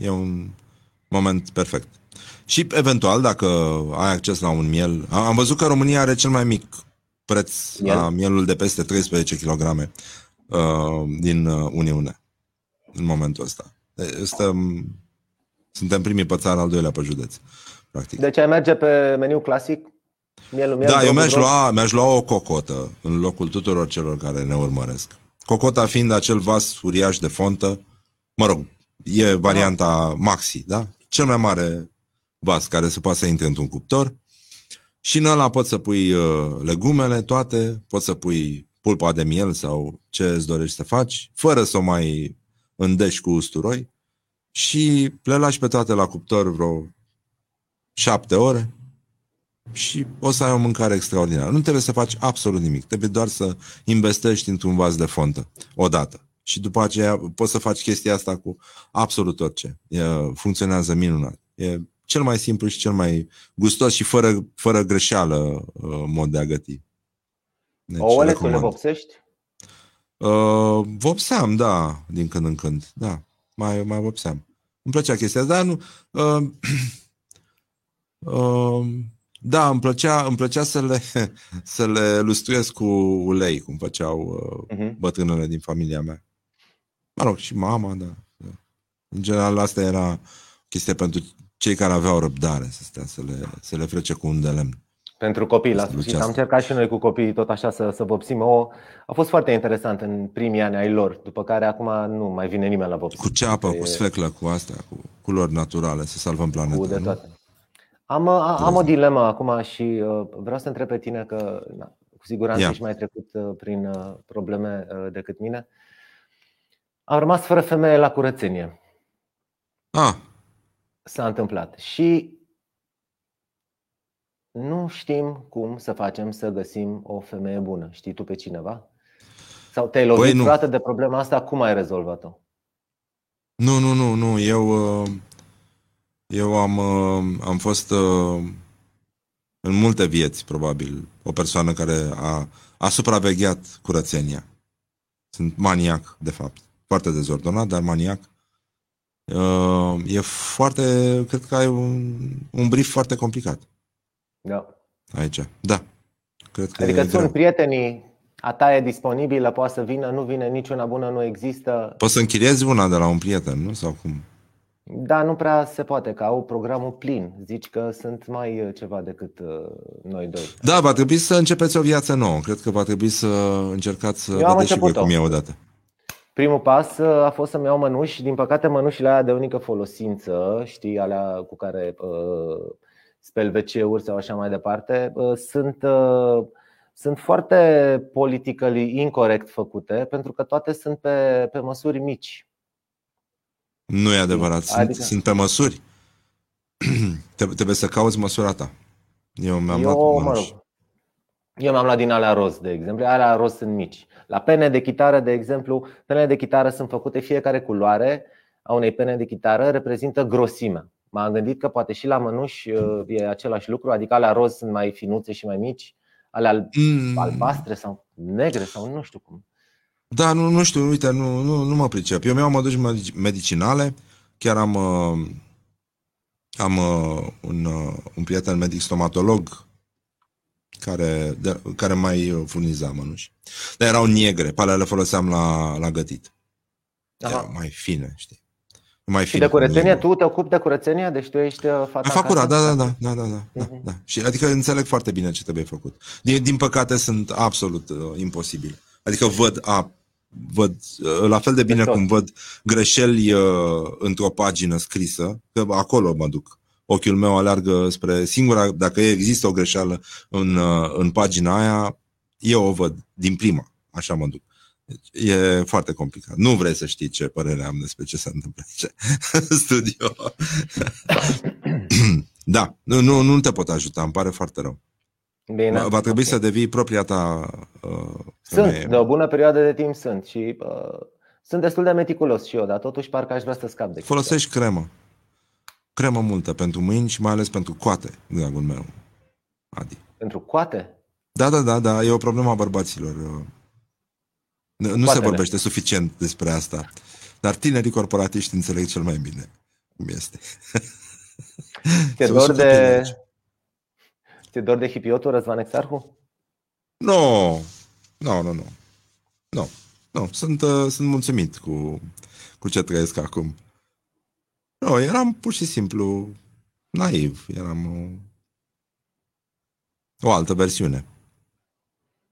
e un moment perfect. Și eventual, dacă ai acces la un miel, am văzut că România are cel mai mic preț miel? la mielul de peste 13 kg uh, din uh, Uniune în momentul ăsta. Este, suntem primii pe țară, al doilea pe județ. Practic. Deci ai merge pe meniu clasic? Mielul, miel, da, eu mi-aș lua, mi-aș lua o cocotă în locul tuturor celor care ne urmăresc. Cocota fiind acel vas uriaș de fontă, mă rog, E varianta maxi, da? Cel mai mare vas care se poate să intre într-un cuptor. Și în ăla poți să pui uh, legumele toate, poți să pui pulpa de miel sau ce îți dorești să faci, fără să o mai îndești cu usturoi și le lași pe toate la cuptor vreo șapte ore și o să ai o mâncare extraordinară. Nu trebuie să faci absolut nimic, trebuie doar să investești într-un vas de fontă, odată și după aceea poți să faci chestia asta cu absolut orice. E, funcționează minunat. E cel mai simplu și cel mai gustos și fără, fără greșeală uh, mod de a găti. Deci, Ouăle tu le vopsești? Uh, vopseam, da, din când în când. Da, mai, mai vopseam. Îmi plăcea chestia asta, dar nu... Uh, *clears throat* uh, da, îmi plăcea, îmi plăcea să, le, *laughs* să le lustruiesc cu ulei, cum făceau uh, uh-huh. bătrânele din familia mea. Mă rog, și mama, da. da. În general, asta era chestia pentru cei care aveau răbdare să stea, să le, să le frece cu un de lemn. Pentru copii, la sfârșit. Am încercat și noi cu copiii tot așa să, să vopsim. O, a fost foarte interesant în primii ani ai lor, după care acum nu mai vine nimeni la vopsit. Cu ceapă, cu sfeclă, cu astea, cu culori naturale, să salvăm planeta. Cu de toate. Am, am o dilemă acum și uh, vreau să întreb pe tine că na, cu siguranță ești mai trecut uh, prin uh, probleme decât mine. Am rămas fără femeie la curățenie. Ah. S-a întâmplat. Și nu știm cum să facem să găsim o femeie bună. Știi tu pe cineva? Sau te-ai lovit Băi, nu. vreodată de problema asta? Cum ai rezolvat-o? Nu, nu, nu, nu. Eu, uh, eu am, uh, am fost uh, în multe vieți, probabil, o persoană care a, a supravegheat curățenia. Sunt maniac, de fapt. Foarte dezordonat, dar maniac. Uh, E foarte, cred că ai un, un brief foarte complicat Da. aici. Da. Cred că Adică e greu. sunt prietenii, a ta e disponibilă, poate să vină, nu vine niciuna bună, nu există. Poți să închiriezi una de la un prieten, nu? Sau cum? Da, nu prea se poate, că au programul plin. Zici că sunt mai uh, ceva decât uh, noi doi. Da, va trebui să începeți o viață nouă. Cred că va trebui să încercați să Eu am vedeți și voi început-o. cum e odată. Primul pas uh, a fost să-mi iau mănuși. Din păcate, mănușile alea de unică folosință, știi, alea cu care uh, speli WC-uri sau așa mai departe, uh, sunt, uh, sunt foarte politically incorrect făcute pentru că toate sunt pe, pe măsuri mici. Nu e adevărat. Sunt, Adică- sunt pe măsuri. *clears throat* Trebuie trebuie să cauți măsura ta. Eu mi-am luat Eu, mă mănuși. rog, eu mi-am luat din alea roz, de exemplu. Alea roz sunt mici. La pene de chitară, de exemplu, penele de chitară sunt făcute fiecare culoare a unei pene de chitară reprezintă grosimea. M-am gândit că poate și la mănuși uh, e același lucru, adică alea roz sunt mai finuțe și mai mici, alea al- Mm, albastre sau negre sau nu știu cum. Da, nu, nu știu, uite, nu, nu, nu mă pricep. Eu mi-am măduși medici- medicinale, chiar am, uh, am uh, un, uh, un prieten medic stomatolog care, de, care mai uh, furniza mănuși. Dar erau negre, pe alea le foloseam la, la gătit. Erau Aha. mai fine, știi? Mai Și fine. de curățenie, cu tu te ocupi de curățenie? Deci tu ești uh, fata Am fac curat, acasă? da, da, da, da, da, da, da, Mhm. da. Și adică înțeleg foarte bine ce trebuie făcut. Din, din păcate sunt absolut uh, imposibil. Adică văd, a, văd uh, la fel de bine tot. cum văd greșeli uh, într-o pagină scrisă, că acolo mă duc. Ochiul meu aleargă spre singura, dacă există o greșeală în, uh, în pagina aia, eu o văd din prima, așa mă duc. Deci, e foarte complicat. Nu vrei să știi ce părere am despre ce se întâmplă aici *laughs* în studio. *clears throat* da, nu, nu, nu te pot ajuta, îmi pare foarte rău. Bine. Va, va trebui Ok. să devii propria ta uh, Sunt, femeie. de o bună perioadă de timp sunt și uh, sunt destul de meticulos și eu, dar totuși parcă aș vrea să scap de chestia Folosești cremă. Cremă multă pentru mâini și mai ales pentru coate, dragul meu. Adi. asta. Pentru coate? Da, da, da, da, e o problemă a bărbaților. uh. Nu, nu se Coatele. vorbește suficient despre asta. Dar tinerii corporatiști înțeleg cel mai bine cum este. Ți-e Sunt dor super de, tineri. ți dor de hipiotul Răzvan Exarhu? Nu, nu, nu, nu. Nu, nu. Sunt, uh, sunt mulțumit cu, cu ce trăiesc acum. Nu, eram pur și simplu naiv. Eram o, o altă versiune.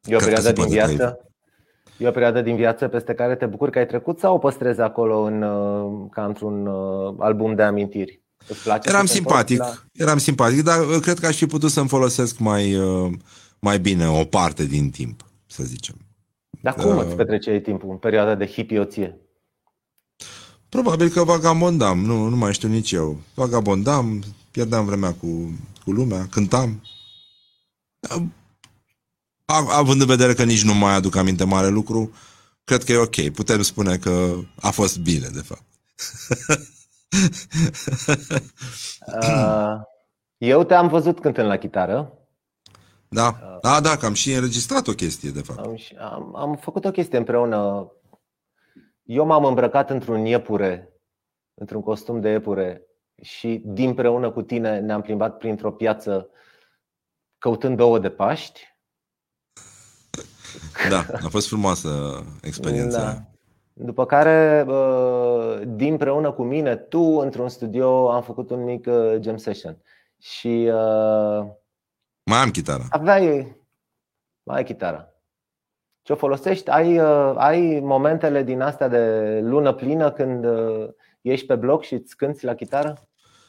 E o Cred că perioadă se din poate viață? E o perioadă din viață peste care te bucuri că ai trecut sau o păstrezi acolo în, uh, ca într-un uh, album de amintiri? Îți place Eram să te simpatic, întorci eram simpatic, dar uh, cred că aș fi putut să-mi folosesc mai, uh, mai bine o parte din timp, să zicem. La... Dar cum Uh. îți petreceai timpul în perioada de hipioție? Probabil că vagabondam, nu, nu mai știu nici eu. Vagabondam, pierdeam vremea cu, cu lumea, cântam. A- Având în vedere că nici nu mai aduc aminte mare lucru, cred că e ok. Putem spune că a fost bine, de fapt. Uh, Eu te-am văzut cântând la chitară. Da, da, da, că am și înregistrat o chestie, de fapt. Am, și- am, am făcut o chestie împreună. Eu m-am îmbrăcat într-un iepure, într-un costum de iepure și dinpreună cu tine ne-am plimbat printr-o piață căutând ouă de Paști. Da, a fost frumoasă experiența. Da. aia. După care, uh, dinpreună cu mine, tu, într-un studio, am făcut un mic uh, jam session. Și uh, Mai am chitara. aveai mai ai chitara. Ce o folosești? Ai, uh, ai momentele din astea de lună plină când uh, ești pe bloc și îți cânti la chitară?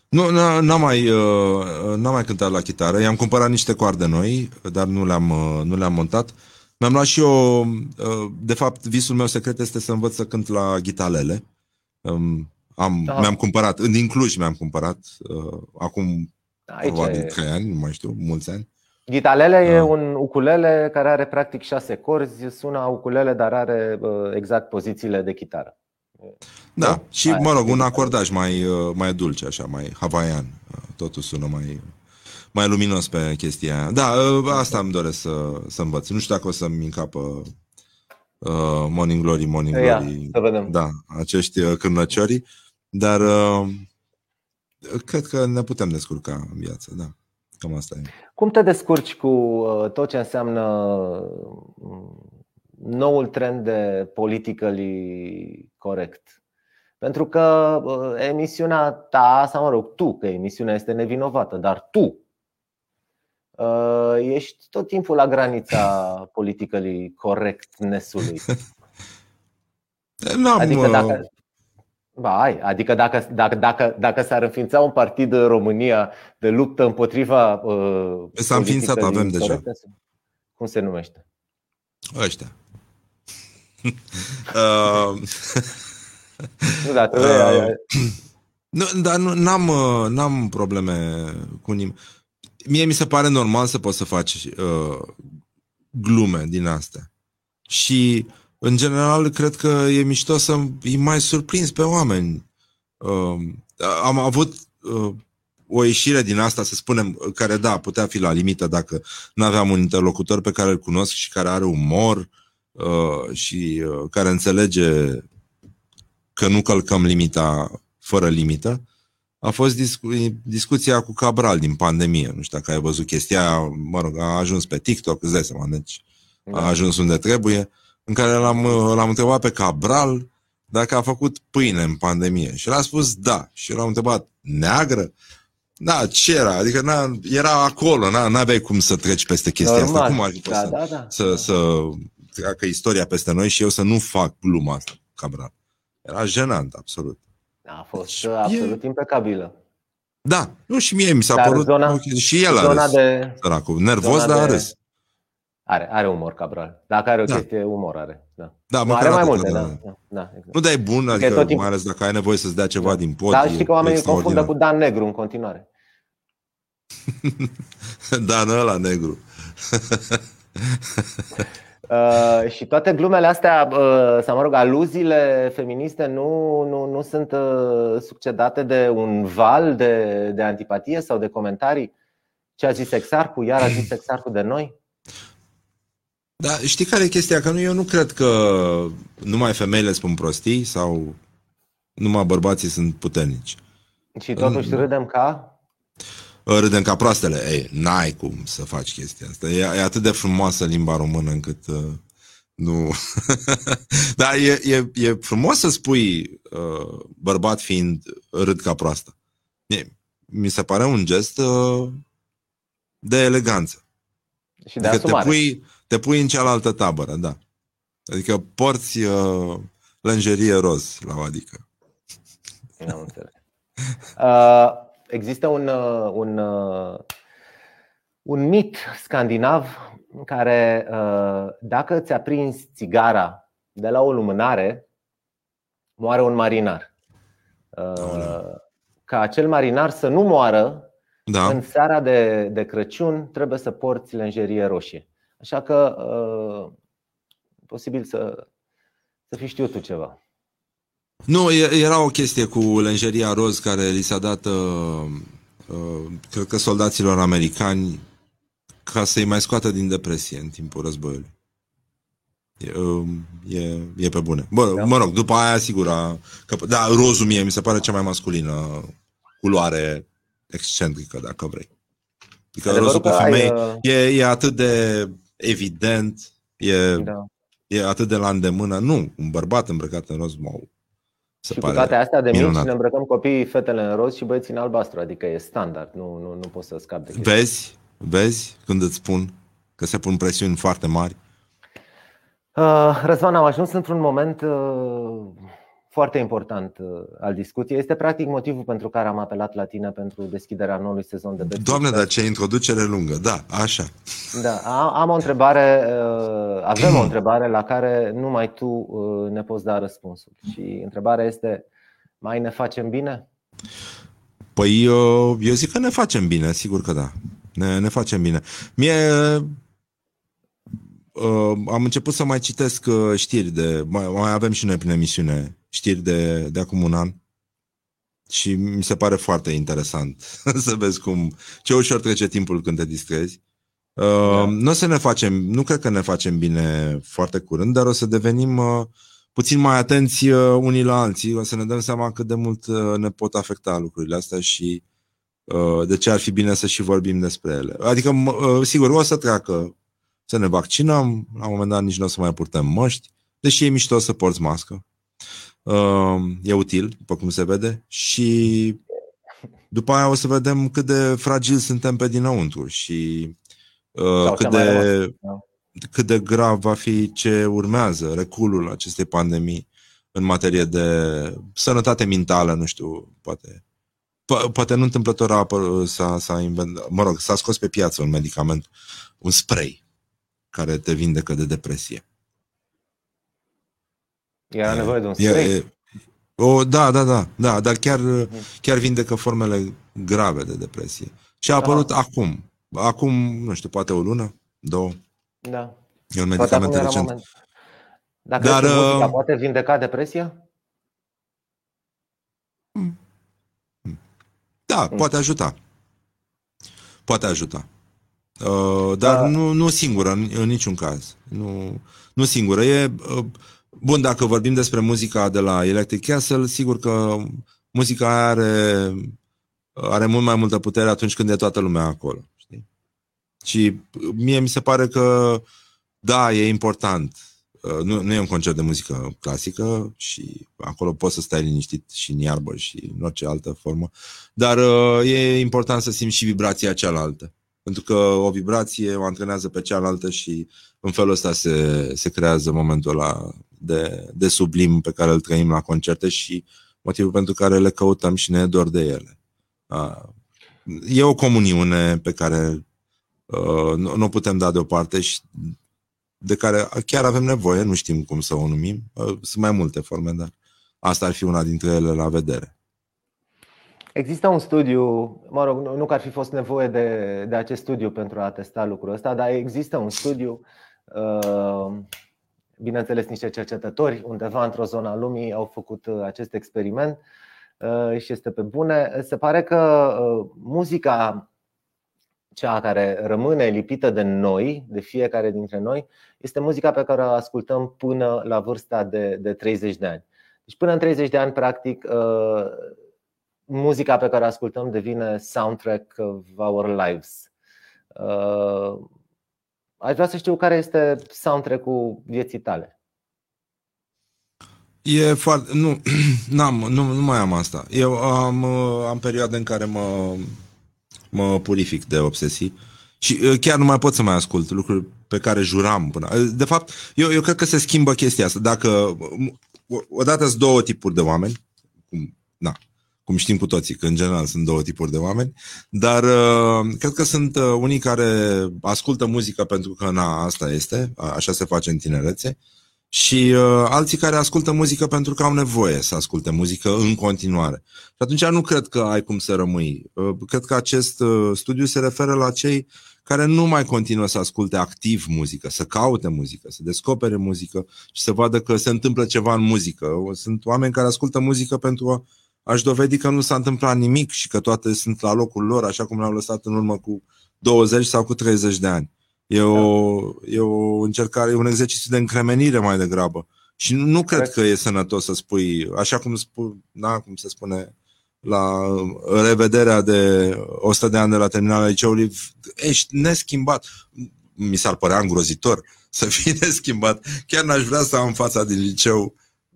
Nu, n- n-am mai, uh, n-am mai cântat la chitară. I-am cumpărat niște coarde noi, dar nu le-am, uh, nu le-am montat. Mi-am luat și eu, uh, de fapt, visul meu secret este să învăț să cânt la ghitalele. Um, Am, Aha. mi-am cumpărat, din Cluj mi-am cumpărat, uh, acum Aici Probabil e... trei ani, nu mai știu, mulți ani. Ghitalele e ah. un ukulele care are practic șase corzi, sună ukulele, dar are exact pozițiile de chitară. Da, da? și mă rog, un acordaj mai, mai dulce, așa, mai havaian. Totul sună mai, mai luminos pe chestia aia. Da, asta îmi doresc să, să învăț. Nu știu dacă o să-mi încapă uh, Morning Glory, Morning Glory. Ia, să vedem. Da, acești uh, cârnăciorii. Dar uh, cred că ne putem descurca în viață, da. Cam asta e. Cum te descurci cu uh, tot ce înseamnă uh, noul trend de politically corect? Pentru că uh, emisiunea ta, sau mă rog, tu, că emisiunea este nevinovată, dar tu ești tot timpul la granița *laughs* politically correctness-ului. Adică dacă, Ba, ai. Adică dacă, dacă, dacă, dacă s-ar înființa un partid în România de luptă împotriva. Uh, S-a înființat, avem deja. Cum se numește? Ăștia. *laughs* uh, nu, da, uh, nu, dar nu, n-am, uh, n-am probleme cu nimeni. Mie mi se pare normal să poți să faci uh, glume din astea. Și uh, în general, cred că e mișto să îi mai surprins pe oameni. Uh, am avut uh, o ieșire din asta, să spunem, care, da, putea fi la limită dacă nu aveam un interlocutor pe care îl cunosc și care are umor uh, și uh, care înțelege că nu călcăm limita fără limită. A fost discu- discuția cu Cabral din pandemie. Nu știu dacă ai văzut chestia aia, mă rog, a ajuns pe TikTok, îți dai seama, deci a da. ajuns unde trebuie. Uh, în care l-am, l-am întrebat pe Cabral dacă a făcut pâine în pandemie. Și l-a spus da. Și l-am întrebat, neagră? Da, ce era? Adică n-a, era acolo, n aveai cum să treci peste chestia Normal. asta. Cum ar fi da, să, da, da. să, să treacă istoria peste noi și eu să nu fac gluma asta, Cabral. Era jenant, absolut. A fost și absolut e... impecabilă. Da, nu și mie mi s-a dar părut zona, și el a râs, de, săracul, nervos, dar a râs. Are, are umor Cabral. Dacă are o da. chestie, umor are. Da, da nu, are mai multe, da. da, da exact. Nu dai bun, adică tot timp... mai ales dacă ai nevoie să-ți dea ceva da. din pod. Da, știi că oamenii confundă cu Dan Negru în continuare. *laughs* Dan ăla negru. Uh, și toate glumele astea, uh, sau mă rog, aluziile feministe nu, nu, nu sunt uh, succedate de un val de, de antipatie sau de comentarii? Ce a zis Exarcu, iar a zis Exarcu de noi? Da, știi care e chestia? Că nu, eu nu cred că numai femeile spun prostii sau numai bărbații sunt puternici. Și totuși în... râdem ca? Râdem ca proastele. Ei, n-ai cum să faci chestia asta. E, e atât de frumoasă limba română încât uh, nu... *laughs* Dar e, e, e frumos să spui uh, bărbat fiind râd ca proastă. E, mi se pare un gest uh, de eleganță. Și de adică asumare. te pui, te pui în cealaltă tabără, da. Adică porți uh, lenjerie roz la o adică. Nu înțeleg. Uh, există un, uh, un, uh, un mit scandinav în care uh, dacă ți-a prins țigara de la o lumânare, moare un marinar. Uh, ca acel marinar să nu moară da. în seara de, de Crăciun, trebuie să porți lenjerie roșie. Așa că uh, posibil să, să fi știut tu ceva. Nu, era o chestie cu lenjeria roz care li s-a dat, uh, uh, cred că soldaților americani, ca să-i mai scoată din depresie în timpul războiului. E, uh, e, e pe bune. Bă, da. mă rog, după aia, sigur, a, că, da, rozul mie mi se pare cea mai masculină culoare excentrică, dacă vrei. Adică rozul pe femei ai, uh... e, e atât de evident, e, da. e atât de la îndemână. Nu, un bărbat îmbrăcat în roz, mă, se și pare cu toate astea de mici ne îmbrăcăm copiii, fetele în roz și băieții în albastru, adică e standard, nu, nu, nu poți să scapi de chestia. Vezi? Vezi când îți spun că se pun presiuni foarte mari? Uh, Răzvan, am ajuns într-un moment uh, foarte important uh, al discuției. Este practic motivul pentru care am apelat la tine pentru deschiderea noului sezon de Betclic. Doamne, dar ce introducere lungă, da, așa. Da, am o întrebare, uh, avem o întrebare la care numai tu uh, ne poți da răspunsul. Și întrebarea este, mai ne facem bine? Păi eu, eu zic că ne facem bine, sigur că da. Ne, ne facem bine. Mie uh, am început să mai citesc uh, știri de. Mai, mai avem și noi prin emisiune știri de, de acum un an. Și mi se pare foarte interesant *laughs* să vezi cum. Ce ușor trece timpul când te distrezi. Uh, da. Nu o să ne facem, nu cred că ne facem bine foarte curând, dar o să devenim uh, puțin mai atenți uh, unii la alții, o să ne dăm seama cât de mult uh, ne pot afecta lucrurile astea și uh, de ce ar fi bine să și vorbim despre ele. Adică, uh, sigur, o să treacă să ne vaccinăm, la un moment dat nici nu o să mai purtăm măști, deși e mișto să porți mască. Uh, e util, după cum se vede, și după aia o să vedem cât de fragil suntem pe dinăuntru și uh, cât, de, da. cât de grav va fi ce urmează, reculul acestei pandemii în materie de sănătate mentală, nu știu, poate. Po- poate nu întâmplător a apă, s-a, s-a inventat, mă rog, s-a scos pe piață un medicament, un spray care te vindecă de depresie. Era nevoie de un spray? E, o, da, da, da, da, dar chiar, chiar vindecă formele grave de depresie. Și a apărut da. acum. Acum, nu știu, poate o lună, două. Da. E un medicament recent. Moment. Dacă dar, muzica, uh, poate vindeca depresia? Da, mm. poate ajuta. Poate ajuta. Uh, dar da. nu, nu singură, în, în niciun caz. Nu, nu singură. E, uh, Bun, dacă vorbim despre muzica de la Electric Castle, sigur că muzica are, are mult mai multă putere atunci când e toată lumea acolo. Știi? Și mie mi se pare că, da, e important. Nu, nu e un concert de muzică clasică și acolo poți să stai liniștit și în iarbă și în orice altă formă, dar e important să simți și vibrația cealaltă. Pentru că o vibrație o antrenează pe cealaltă și în felul ăsta se, se creează momentul ăla de, de sublim pe care îl trăim la concerte și motivul pentru care le căutăm și ne e dor de ele. E o comuniune pe care nu, nu putem da deoparte și de care chiar avem nevoie, nu știm cum să o numim. Sunt mai multe forme, dar asta ar fi una dintre ele la vedere. Există un studiu, mă rog, nu că ar fi fost nevoie de, de acest studiu pentru a testa lucrul ăsta, dar există un studiu uh, bineînțeles, niște cercetători undeva într-o zonă a lumii au făcut uh, acest experiment uh, și este pe bune. Se pare că uh, muzica, cea care rămâne lipită de noi, de fiecare dintre noi, este muzica pe care o ascultăm până la vârsta de, de 30 de ani. Deci, până în 30 de ani, practic, muzica pe care o ascultăm devine soundtrack of our lives. Aș vrea să știu care este soundtrack-ul vieții tale. E foarte. Nu, *clears throat* n-am, nu, nu mai am asta. Eu am, am perioade în care mă, mă purific de obsesii și uh, chiar nu mai pot să mai ascult lucruri pe care juram până. Uh, de fapt, eu, eu cred că se schimbă chestia asta. Dacă odată sunt două tipuri de oameni, cum, na, cum știm cu toții, că în general sunt două tipuri de oameni, dar uh, cred că sunt uh, unii care ascultă muzică pentru că, na, asta este, așa se face în tinerețe, și uh, alții care ascultă muzică pentru că au nevoie să asculte muzică în continuare. Și atunci nu cred că ai cum să rămâi. Uh, cred că acest uh, studiu se referă la cei care nu mai continuă să asculte activ muzică, să caute muzică, să descopere muzică și să vadă că se întâmplă ceva în muzică. Sunt oameni care ascultă muzică pentru a aș dovedi că nu s-a întâmplat nimic și că toate sunt la locul lor, așa cum le-au lăsat în urmă cu 20 sau cu 30 de ani. E o, da. e o încercare, e un exercițiu de încremenire mai degrabă. Și nu, nu cred că e sănătos să spui, așa cum, spu, da, cum se spune la revederea de 100 de ani de la terminala liceului, ești neschimbat. Mi s-ar părea îngrozitor să fii *laughs* neschimbat. Chiar n-aș vrea să am fața din liceu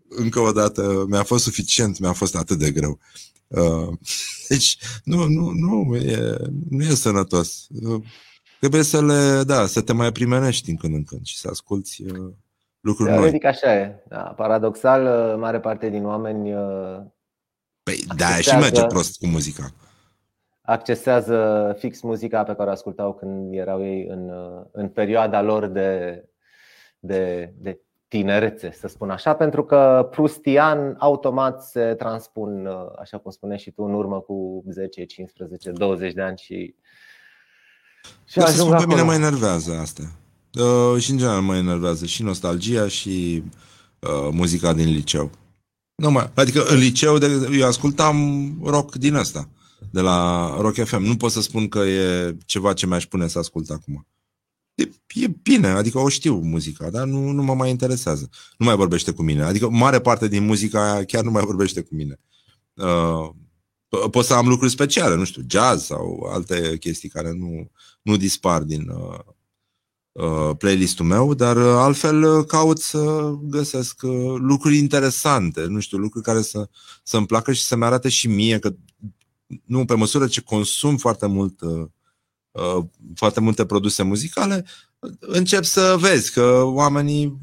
încă o dată, mi-a fost suficient, mi-a fost atât de greu. Uh, *laughs* deci, nu, nu, nu, e, nu e sănătos. Uh, trebuie să le, da, să te mai primenești din când în când și să asculti uh, lucruri noi. Adică așa e. Da, paradoxal, mare parte din oameni Păi da, și merge prost cu muzica. Accesează fix muzica pe care o ascultau când erau ei în, în perioada lor de, de, de tinerețe, să spun așa, pentru că prustian automat se transpun, așa cum spuneai și tu, în urmă cu 10, 15, 20 de ani și și să spun, pe mine mă enervează asta. Uh, și în general mă enervează și nostalgia și uh, muzica din liceu. Nu mai, adică în liceu de, eu ascultam rock din asta, de la Rock FM. Nu pot să spun că e ceva ce mi-aș pune să ascult acum. E, e bine, adică o știu muzica, dar nu, nu mă mai interesează. Nu mai vorbește cu mine. Adică mare parte din muzica aia chiar nu mai vorbește cu mine. Uh, pot să am lucruri speciale, nu știu, jazz sau alte chestii care nu, nu dispar din uh, uh, playlistul meu, dar uh, altfel uh, caut să găsesc uh, lucruri interesante, nu știu, lucruri care să, să-mi placă și să-mi arate și mie că nu, pe măsură ce consum foarte mult uh, uh, foarte multe produse muzicale, încep să vezi că oamenii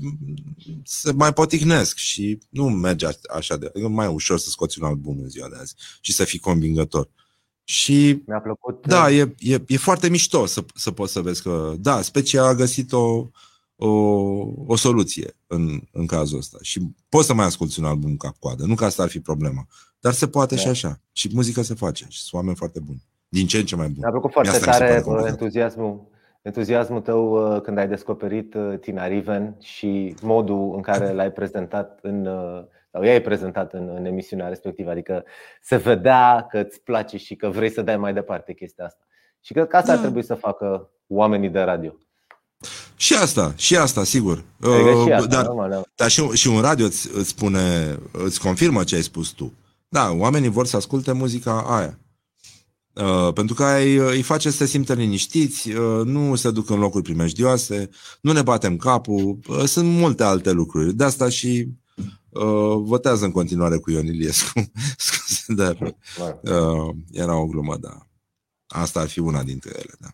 se mai poticnesc și nu merge așa de... E mai ușor să scoți un album în ziua de azi și să fii convingător. Și Mi-a plăcut. Da, e, e, e foarte mișto să, să poți să vezi că, da, specia a găsit o, o, o soluție în, în cazul ăsta. Și poți să mai asculti un album cap-coadă. Nu că asta ar fi problema. Dar se poate da. și așa. Și muzica se face. Și sunt oameni foarte buni. Din ce în ce mai buni. Mi-a plăcut foarte tare entuziasmul entuziasmul tău uh, când ai descoperit uh, Tina Riven și modul în care l-ai prezentat în, uh, sau i-ai prezentat în, în emisiunea respectivă. Adică se vedea că îți place și că vrei să dai mai departe chestia asta. Și cred că asta da. ar trebui să facă oamenii de radio. Și asta, și asta, sigur. Adică și asta, dar, normal, da. dar și, și un radio îți, îți spune, îți confirmă ce ai spus tu. Da, oamenii vor să asculte muzica aia. Uh, pentru că îi, îi face să se simtă liniștiți, uh, nu se duc în locuri primejdioase, nu ne batem capul, uh, sunt multe alte lucruri. De asta și uh, votează în continuare cu Ion Iliescu. *laughs* Scuze, dar uh, era o glumă, da. Asta ar fi una dintre ele, da.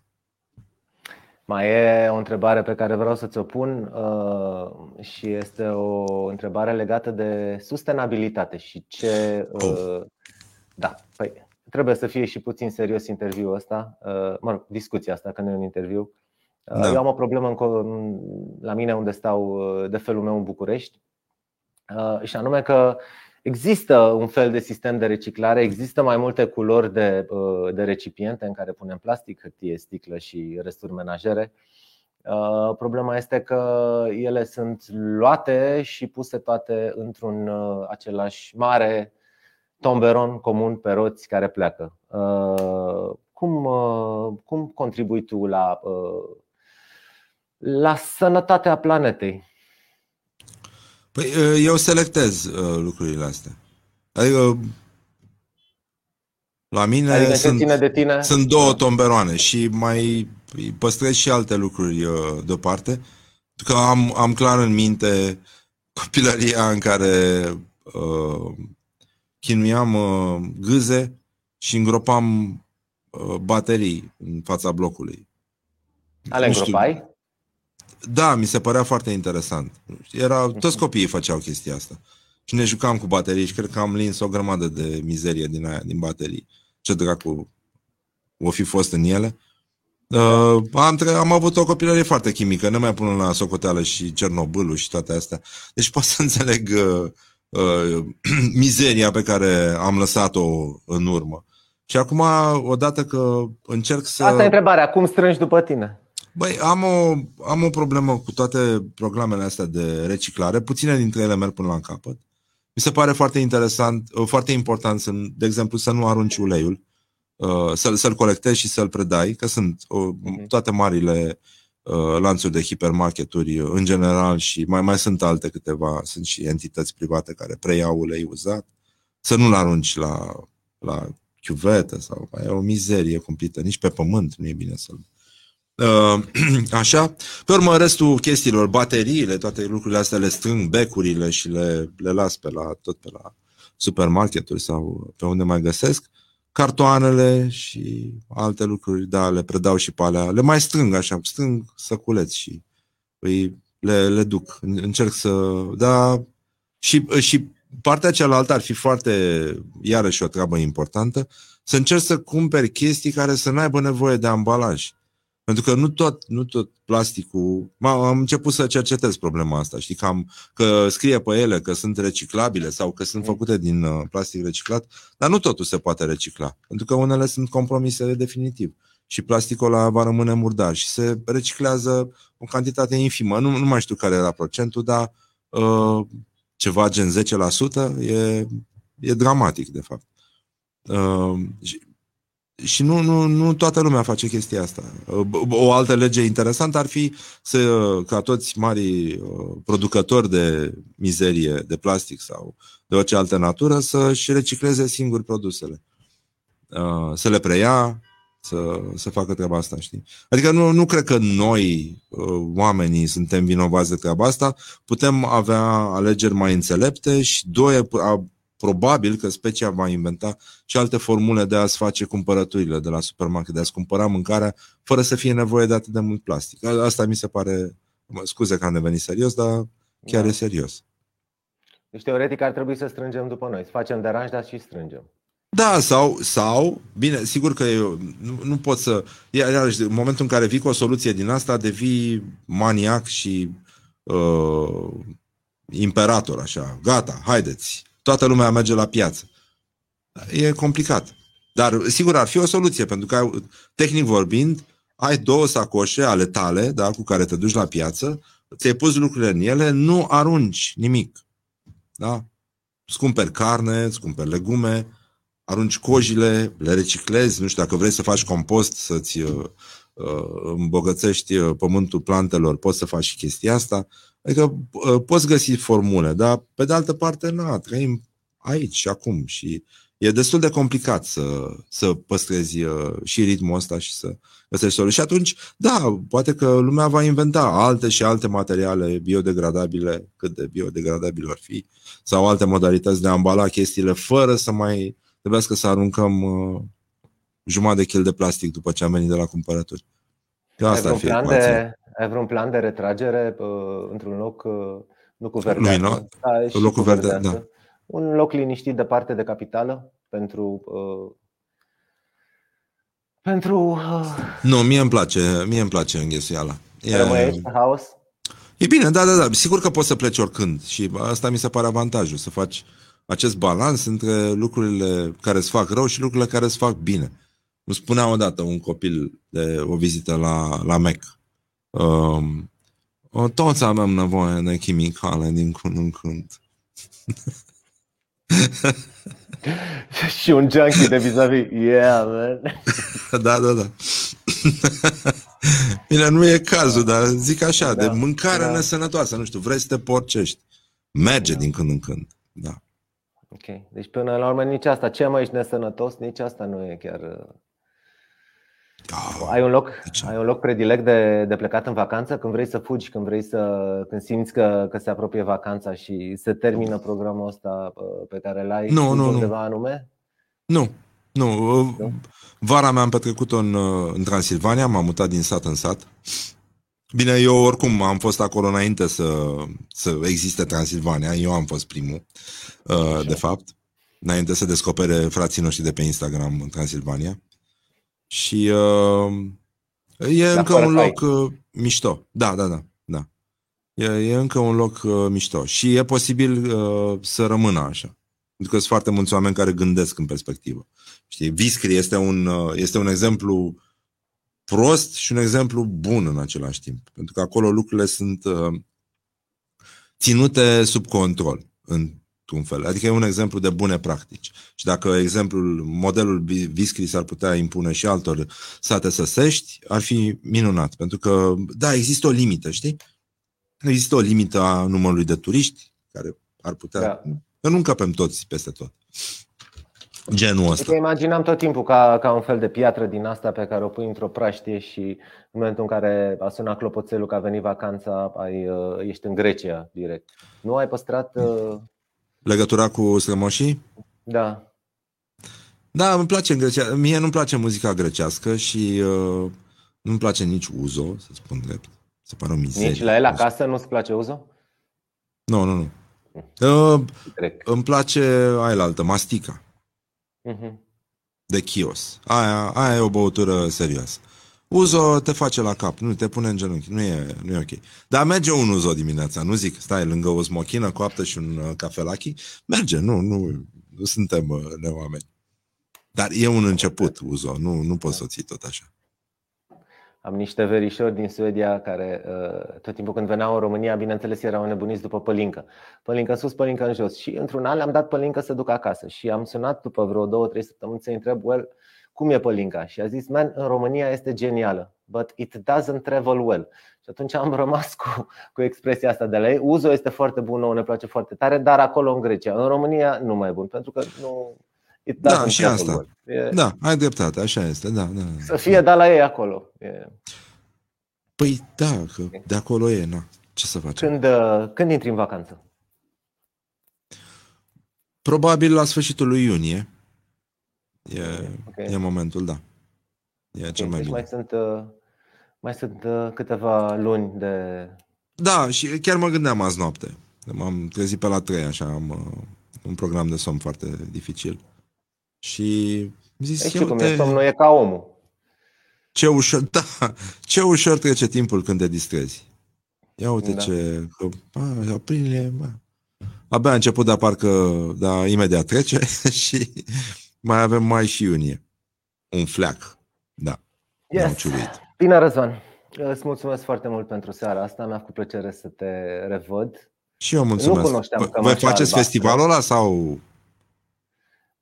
Mai e o întrebare pe care vreau să ți-o pun uh, și este o întrebare legată de sustenabilitate și ce. Uh, oh. Da, păi trebuie să fie și puțin serios interviul ăsta, uh, mă rog, discuția asta, că nu e un interviu. Uh, da. Eu am o problemă în, la mine unde stau uh, de felul meu în București și anume că există un fel de sistem de reciclare, există mai multe culori de, de recipiente în care punem plastic, hârtie, sticlă și resturi menajere. Problema este că ele sunt luate și puse toate într-un același mare tomberon comun pe roți care pleacă. Uh, cum, uh, cum contribui tu la, uh, la sănătatea planetei? Păi eu selectez lucrurile astea. Adică la mine adică sunt, de tine? sunt două tomberoane și mai păstrez și alte lucruri deoparte. Că am, am clar în minte copilăria în care uh, chinuiam uh, gâze și îngropam uh, baterii în fața blocului. Ale îngropai? Da, mi se părea foarte interesant. Era, toți copiii făceau chestia asta. Și ne jucam cu baterii și cred că am lins o grămadă de mizerie din aia, din baterii. Ce dracu o fi fost în ele. Uh, am, am avut o copilărie foarte chimică, nu mai pun la socoteală și Cernobâlul și toate astea. Deci pot să înțeleg uh, uh, *clears throat* mizeria pe care am lăsat-o în urmă. Și acum, odată că încerc să... Asta e întrebarea, cum strângi după tine? Băi, am o, am o problemă cu toate programele astea de reciclare. Puține dintre ele merg până la capăt. Mi se pare foarte interesant, uh, foarte important, să, de exemplu, să nu arunci uleiul, uh, să-l, să-l colectezi și să-l predai, că sunt uh, toate marile Uh, lanțuri de hipermarketuri uh, în general și mai, mai sunt alte câteva, sunt și entități private care preiau ulei uzat, să nu-l arunci la, la chiuvetă sau e o mizerie cumplită, nici pe pământ nu e bine să-l Uh, *clears throat* așa. Pe urmă, restul chestiilor, bateriile, toate lucrurile astea le strâng, becurile și le, le las pe la, tot pe la supermarketuri sau pe unde mai găsesc cartoanele și alte lucruri, da, le predau și pe alea. Le mai strâng așa, strâng săculeți și îi, le, le duc. Încerc să... Da, și, și partea cealaltă ar fi foarte, iarăși o treabă importantă, să încerc să cumperi chestii care să nu aibă nevoie de ambalaj. Pentru că nu tot, nu tot plasticul... Am început să cercetez problema asta, știi, că, am, că scrie pe ele că sunt reciclabile sau că sunt mm. făcute din uh, plastic reciclat, dar nu totul se poate recicla, pentru că unele sunt compromise definitiv și plasticul ăla va rămâne murdar și se reciclează o cantitate infimă. Nu, nu mai știu care era procentul, dar uh, ceva gen 10% e, e dramatic, de fapt. Uh, și, și nu, nu, nu toată lumea face chestia asta. O altă lege interesantă ar fi să, ca toți mari uh, producători de mizerie, de plastic sau de orice altă natură, să-și recicleze singuri produsele. Uh, să le preia, să, să facă treaba asta, știi? Adică nu, nu cred că noi, uh, oamenii, suntem vinovați de treaba asta. Putem avea alegeri mai înțelepte și doi, probabil că specia va inventa și alte formule de a-ți face cumpărăturile de la supermarket, de a-ți cumpăra mâncarea fără să fie nevoie de atât de mult plastic. Asta mi se pare, scuze că am devenit serios, dar chiar da. e serios. Deci, teoretic, ar trebui să strângem după noi. Să facem deranj, dar și strângem. Da, sau, sau, bine, sigur că eu nu, nu pot să. Iarăși, în momentul în care vii cu o soluție din asta, devii maniac și uh, imperator, așa. Gata, haideți, toată lumea merge la piață. E complicat. Dar sigur ar fi o soluție, pentru că tehnic vorbind, ai două sacoșe ale tale, da, cu care te duci la piață, ți-ai pus lucrurile în ele, nu arunci nimic. Da? Îți cumperi carne, îți cumperi legume, arunci cojile, le reciclezi, nu știu, dacă vrei să faci compost, să-ți uh, uh îmbogățești uh, pământul plantelor, poți să faci și chestia asta. Adică uh, poți găsi formule, dar pe de altă parte, na, trăim aici și acum și e destul de complicat să, să păstrezi uh, și ritmul ăsta și să găsești soluții. Și atunci, da, poate că lumea va inventa alte și alte materiale biodegradabile, cât de biodegradabile ar fi, sau alte modalități de a ambala chestiile fără să mai trebuiască să aruncăm uh, jumătate de kil de plastic după ce am venit de la cumpărături. Că asta ai, vreun plan de, ai vreun plan de retragere uh, într-un loc uh, nu cu verde? Nu, nu. Da, locul verde, da. Un loc liniștit departe de capitală pentru uh, pentru uh, Nu, mie îmi place, mie îmi place înghesuiala. E, Rămâi aici pe haos? E bine, da, da, da. Sigur că poți să pleci oricând și asta mi se pare avantajul, să faci acest balans între lucrurile care îți fac rău și lucrurile care îți fac bine. Îmi spunea odată un copil de o vizită la, la Mac. Um, toți avem nevoie de chimicale din când în când. *laughs* și un junkie de vis-a-vis. Yeah, man. *laughs* da, da, da. *laughs* Bine, nu e cazul, dar zic așa, da, de mâncare da. nesănătoasă, nu știu, vrei să te porcești. Merge da. din când în când, da. Ok. Deci până la urmă nici asta, ce mai ești nesănătos, nici asta nu e chiar... Da. Ai un loc, ai un loc predilect de, de plecat în vacanță când vrei să fugi, când vrei să când simți că, că se apropie vacanța și se termină programul ăsta pe care l-ai nu, nu, undeva nu. anume? Nu, nu. nu. Vara mea am petrecut-o în, în Transilvania, m-am mutat din sat în sat. Bine, eu oricum am fost acolo înainte să, să existe Transilvania, eu am fost primul, uh, de fapt, înainte să descopere frații noștri de pe Instagram în Transilvania. Și uh, e da, încă un loc uh, mișto. Da, da, da. da. E, e încă un loc uh, mișto. Și e posibil uh, să rămână așa. Pentru că sunt foarte mulți oameni care gândesc în perspectivă. Știi, Viscri este un, uh, este un exemplu prost și un exemplu bun în același timp. Pentru că acolo lucrurile sunt uh, ținute sub control, într-un fel. Adică e un exemplu de bune practici. Și dacă exemplul, modelul Viscri s-ar putea impune și altor sate săsești, ar fi minunat. Pentru că, da, există o limită, știi? Există o limită a numărului de turiști care ar putea... Da. Că nu încăpem toți peste tot. Genul ăsta. Că imaginam tot timpul ca, ca un fel de piatră din asta pe care o pui într-o praștie și în momentul în care a sunat clopoțelul că a venit vacanța, ai, uh, ești în Grecia direct. Nu ai păstrat... Uh... Legătura cu strămoșii? Da. Da, îmi place în Grecia. Mie nu-mi place muzica grecească și uh, nu-mi place nici Uzo, să spun drept. Se pare o mizerie. Nici la el acasă nu-ți place Uzo? Nu, nu, nu. Uh, îmi place aia la altă, Mastica. Uh-huh. De chios. Aia, aia e o băutură serioasă. Uzo te face la cap, nu te pune în genunchi, nu e, nu e ok. Dar merge un Uzo dimineața, nu zic, stai lângă o smochină coaptă și un uh, cafelachi, merge, nu, nu, nu suntem uh, neoameni. Dar e un început, Uzo, nu, nu poți să o ții tot așa. Am niște verișori din Suedia care uh, tot timpul când veneau în România, bineînțeles, erau nebuniți după pălincă. Pălincă în sus, pălincă în jos. Și într-un an le-am dat pălincă să duc acasă. Și am sunat după vreo două, trei săptămâni să-i întreb, well, cum e pălinca? Și a zis, man, în România este genială, but it doesn't travel well. Și atunci am rămas cu, cu expresia asta de la ei. Uzo este foarte bun, nouă ne place foarte tare, dar acolo în Grecia. În România nu mai e bun, pentru că nu, It da, și asta. E... Da, ai dreptate, așa este. Da, da. Să fie da la ei acolo. E... Păi da, că de acolo e, na. Ce să facem? Când, uh, când intri în vacanță? Probabil la sfârșitul lui iunie. E, okay. e momentul, da. E okay, cel mai deci bine. Mai sunt, uh, mai sunt uh, câteva luni de. Da, și chiar mă gândeam azi noapte. M-am trezit pe la trei, așa, am un program de somn foarte dificil. Și zis, știu cum e, somnul e ca omul. Ce ușor, *laughs* da, ce ușor trece timpul când te distrezi. Ia uite da. ce, că, a, aprilie, bă. Abia a început, dar parcă, da, imediat trece *laughs* și mai avem mai și iunie. Un fleac, da. Yes. Bine, Răzvan. Îți mulțumesc foarte mult pentru seara asta. Mi-a făcut plăcere să te revăd. Și eu mulțumesc. Nu cunoșteam că Voi faceți festivalul ăla sau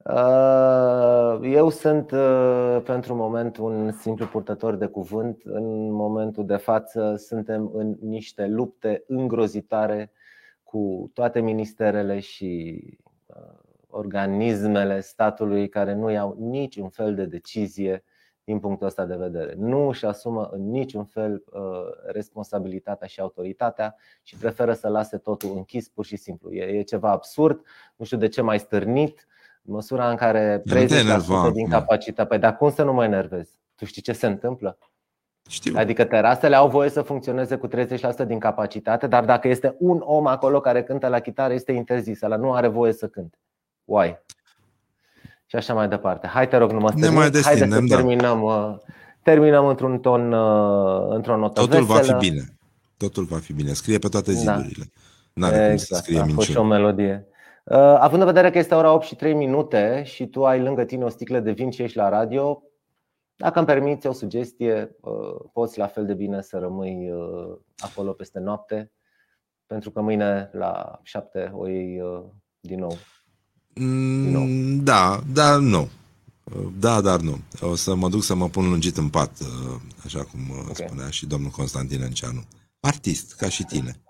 Uh, eu sunt uh, pentru moment un simplu purtător de cuvânt. În momentul de față suntem în niște lupte îngrozitoare cu toate ministerele și uh, organismele statului care nu iau niciun fel de decizie din punctul ăsta de vedere. Nu își asumă în niciun fel responsabilitatea și autoritatea și preferă să lase totul închis pur și simplu. E ceva absurd, nu știu de ce mai stârnit în măsura în care 30% din capacitate. Păi dar cum să nu mă enervezi? Tu știi ce se întâmplă? Știu. Adică terasele au voie să funcționeze cu 30% din capacitate, dar dacă este un om acolo care cântă la chitară, este interzis. Ăla nu are voie să cânte. Why? Și așa mai departe. Hai te rog, nu mă ne mai Haide să da. terminăm, uh, terminăm într-un ton, uh, într-o notă Totul veselă. va fi bine. Totul va fi bine. Scrie pe toate da. zidurile. Da. N-are exact, cum să exact. scrie a fost și o melodie. Uh, având în vedere că este ora 8 și 3 minute și tu ai lângă tine o sticlă de vin și ești la radio, dacă îmi permiți o sugestie, uh, poți la fel de bine să rămâi uh, acolo peste noapte, pentru că mâine la 7 o iei din nou. Din nou. Mm, da, dar nu. Da, dar nu. O să mă duc să mă pun lungit în pat, așa cum okay. spunea și domnul Constantin Enceanu. Artist, ca și tine.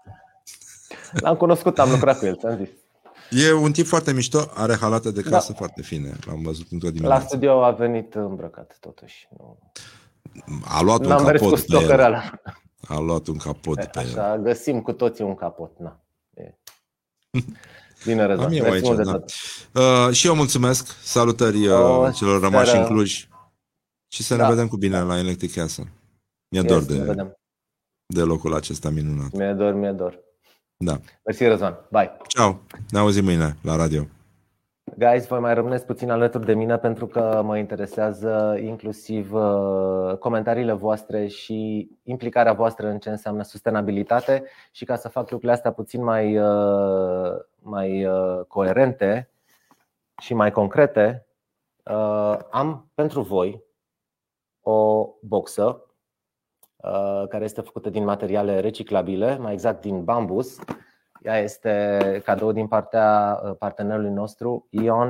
L-am cunoscut, am lucrat cu el, ți-am zis. E un tip foarte mișto, are halate de casă da. foarte fine. L-am văzut într-o dimineață. La studio a venit îmbrăcat, totuși. A luat N-am un capot pe el. A luat un capot pe Așa, el. găsim cu toții un capot. Na. E. *laughs* Bine, Răzvan. Am eu aici, da. Uh, și eu mulțumesc. Salutări uh, celor rămași în Cluj. Și să da. ne vedem cu bine la Electric Castle. Mi-e yes, dor de, de locul acesta minunat. Mi-e dor, mi-e dor. Da. Mersi, Răzvan. Bye. Ciao. Ne auzim mâine la radio. Guys, voi mai rămâneți puțin alături de mine pentru că mă interesează inclusiv uh, comentariile voastre și implicarea voastră în ce înseamnă sustenabilitate și ca să fac lucrurile astea puțin mai, uh, mai uh, coerente și mai concrete, am pentru voi o boxă Uh, care este făcută din materiale reciclabile, mai exact din bambus. Ea este cadou din partea uh, partenerului nostru, Ion.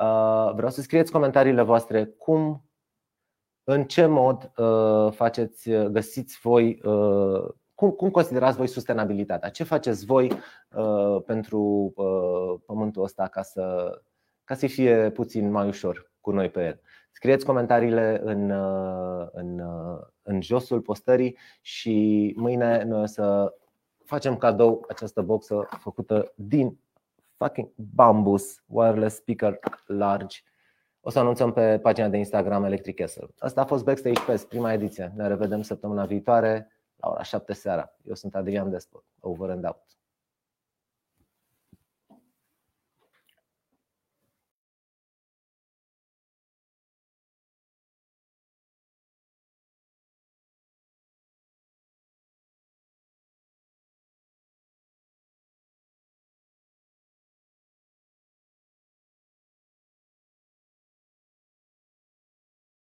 Uh, vreau să scrieți comentariile voastre cum, în ce mod faceți, găsiți voi, cum, cum considerați voi sustenabilitatea? Ce faceți voi pentru pământul ăsta ca să, ca să fie puțin mai ușor cu noi pe el? Scrieți comentariile în, în în josul postării și mâine noi o să facem cadou această boxă făcută din fucking bambus wireless speaker large. O să anunțăm pe pagina de Instagram Electric Castle. Asta a fost Backstage Fest, prima ediție. Ne revedem săptămâna viitoare la ora 7 seara. Eu sunt Adrian Despot. Over and out.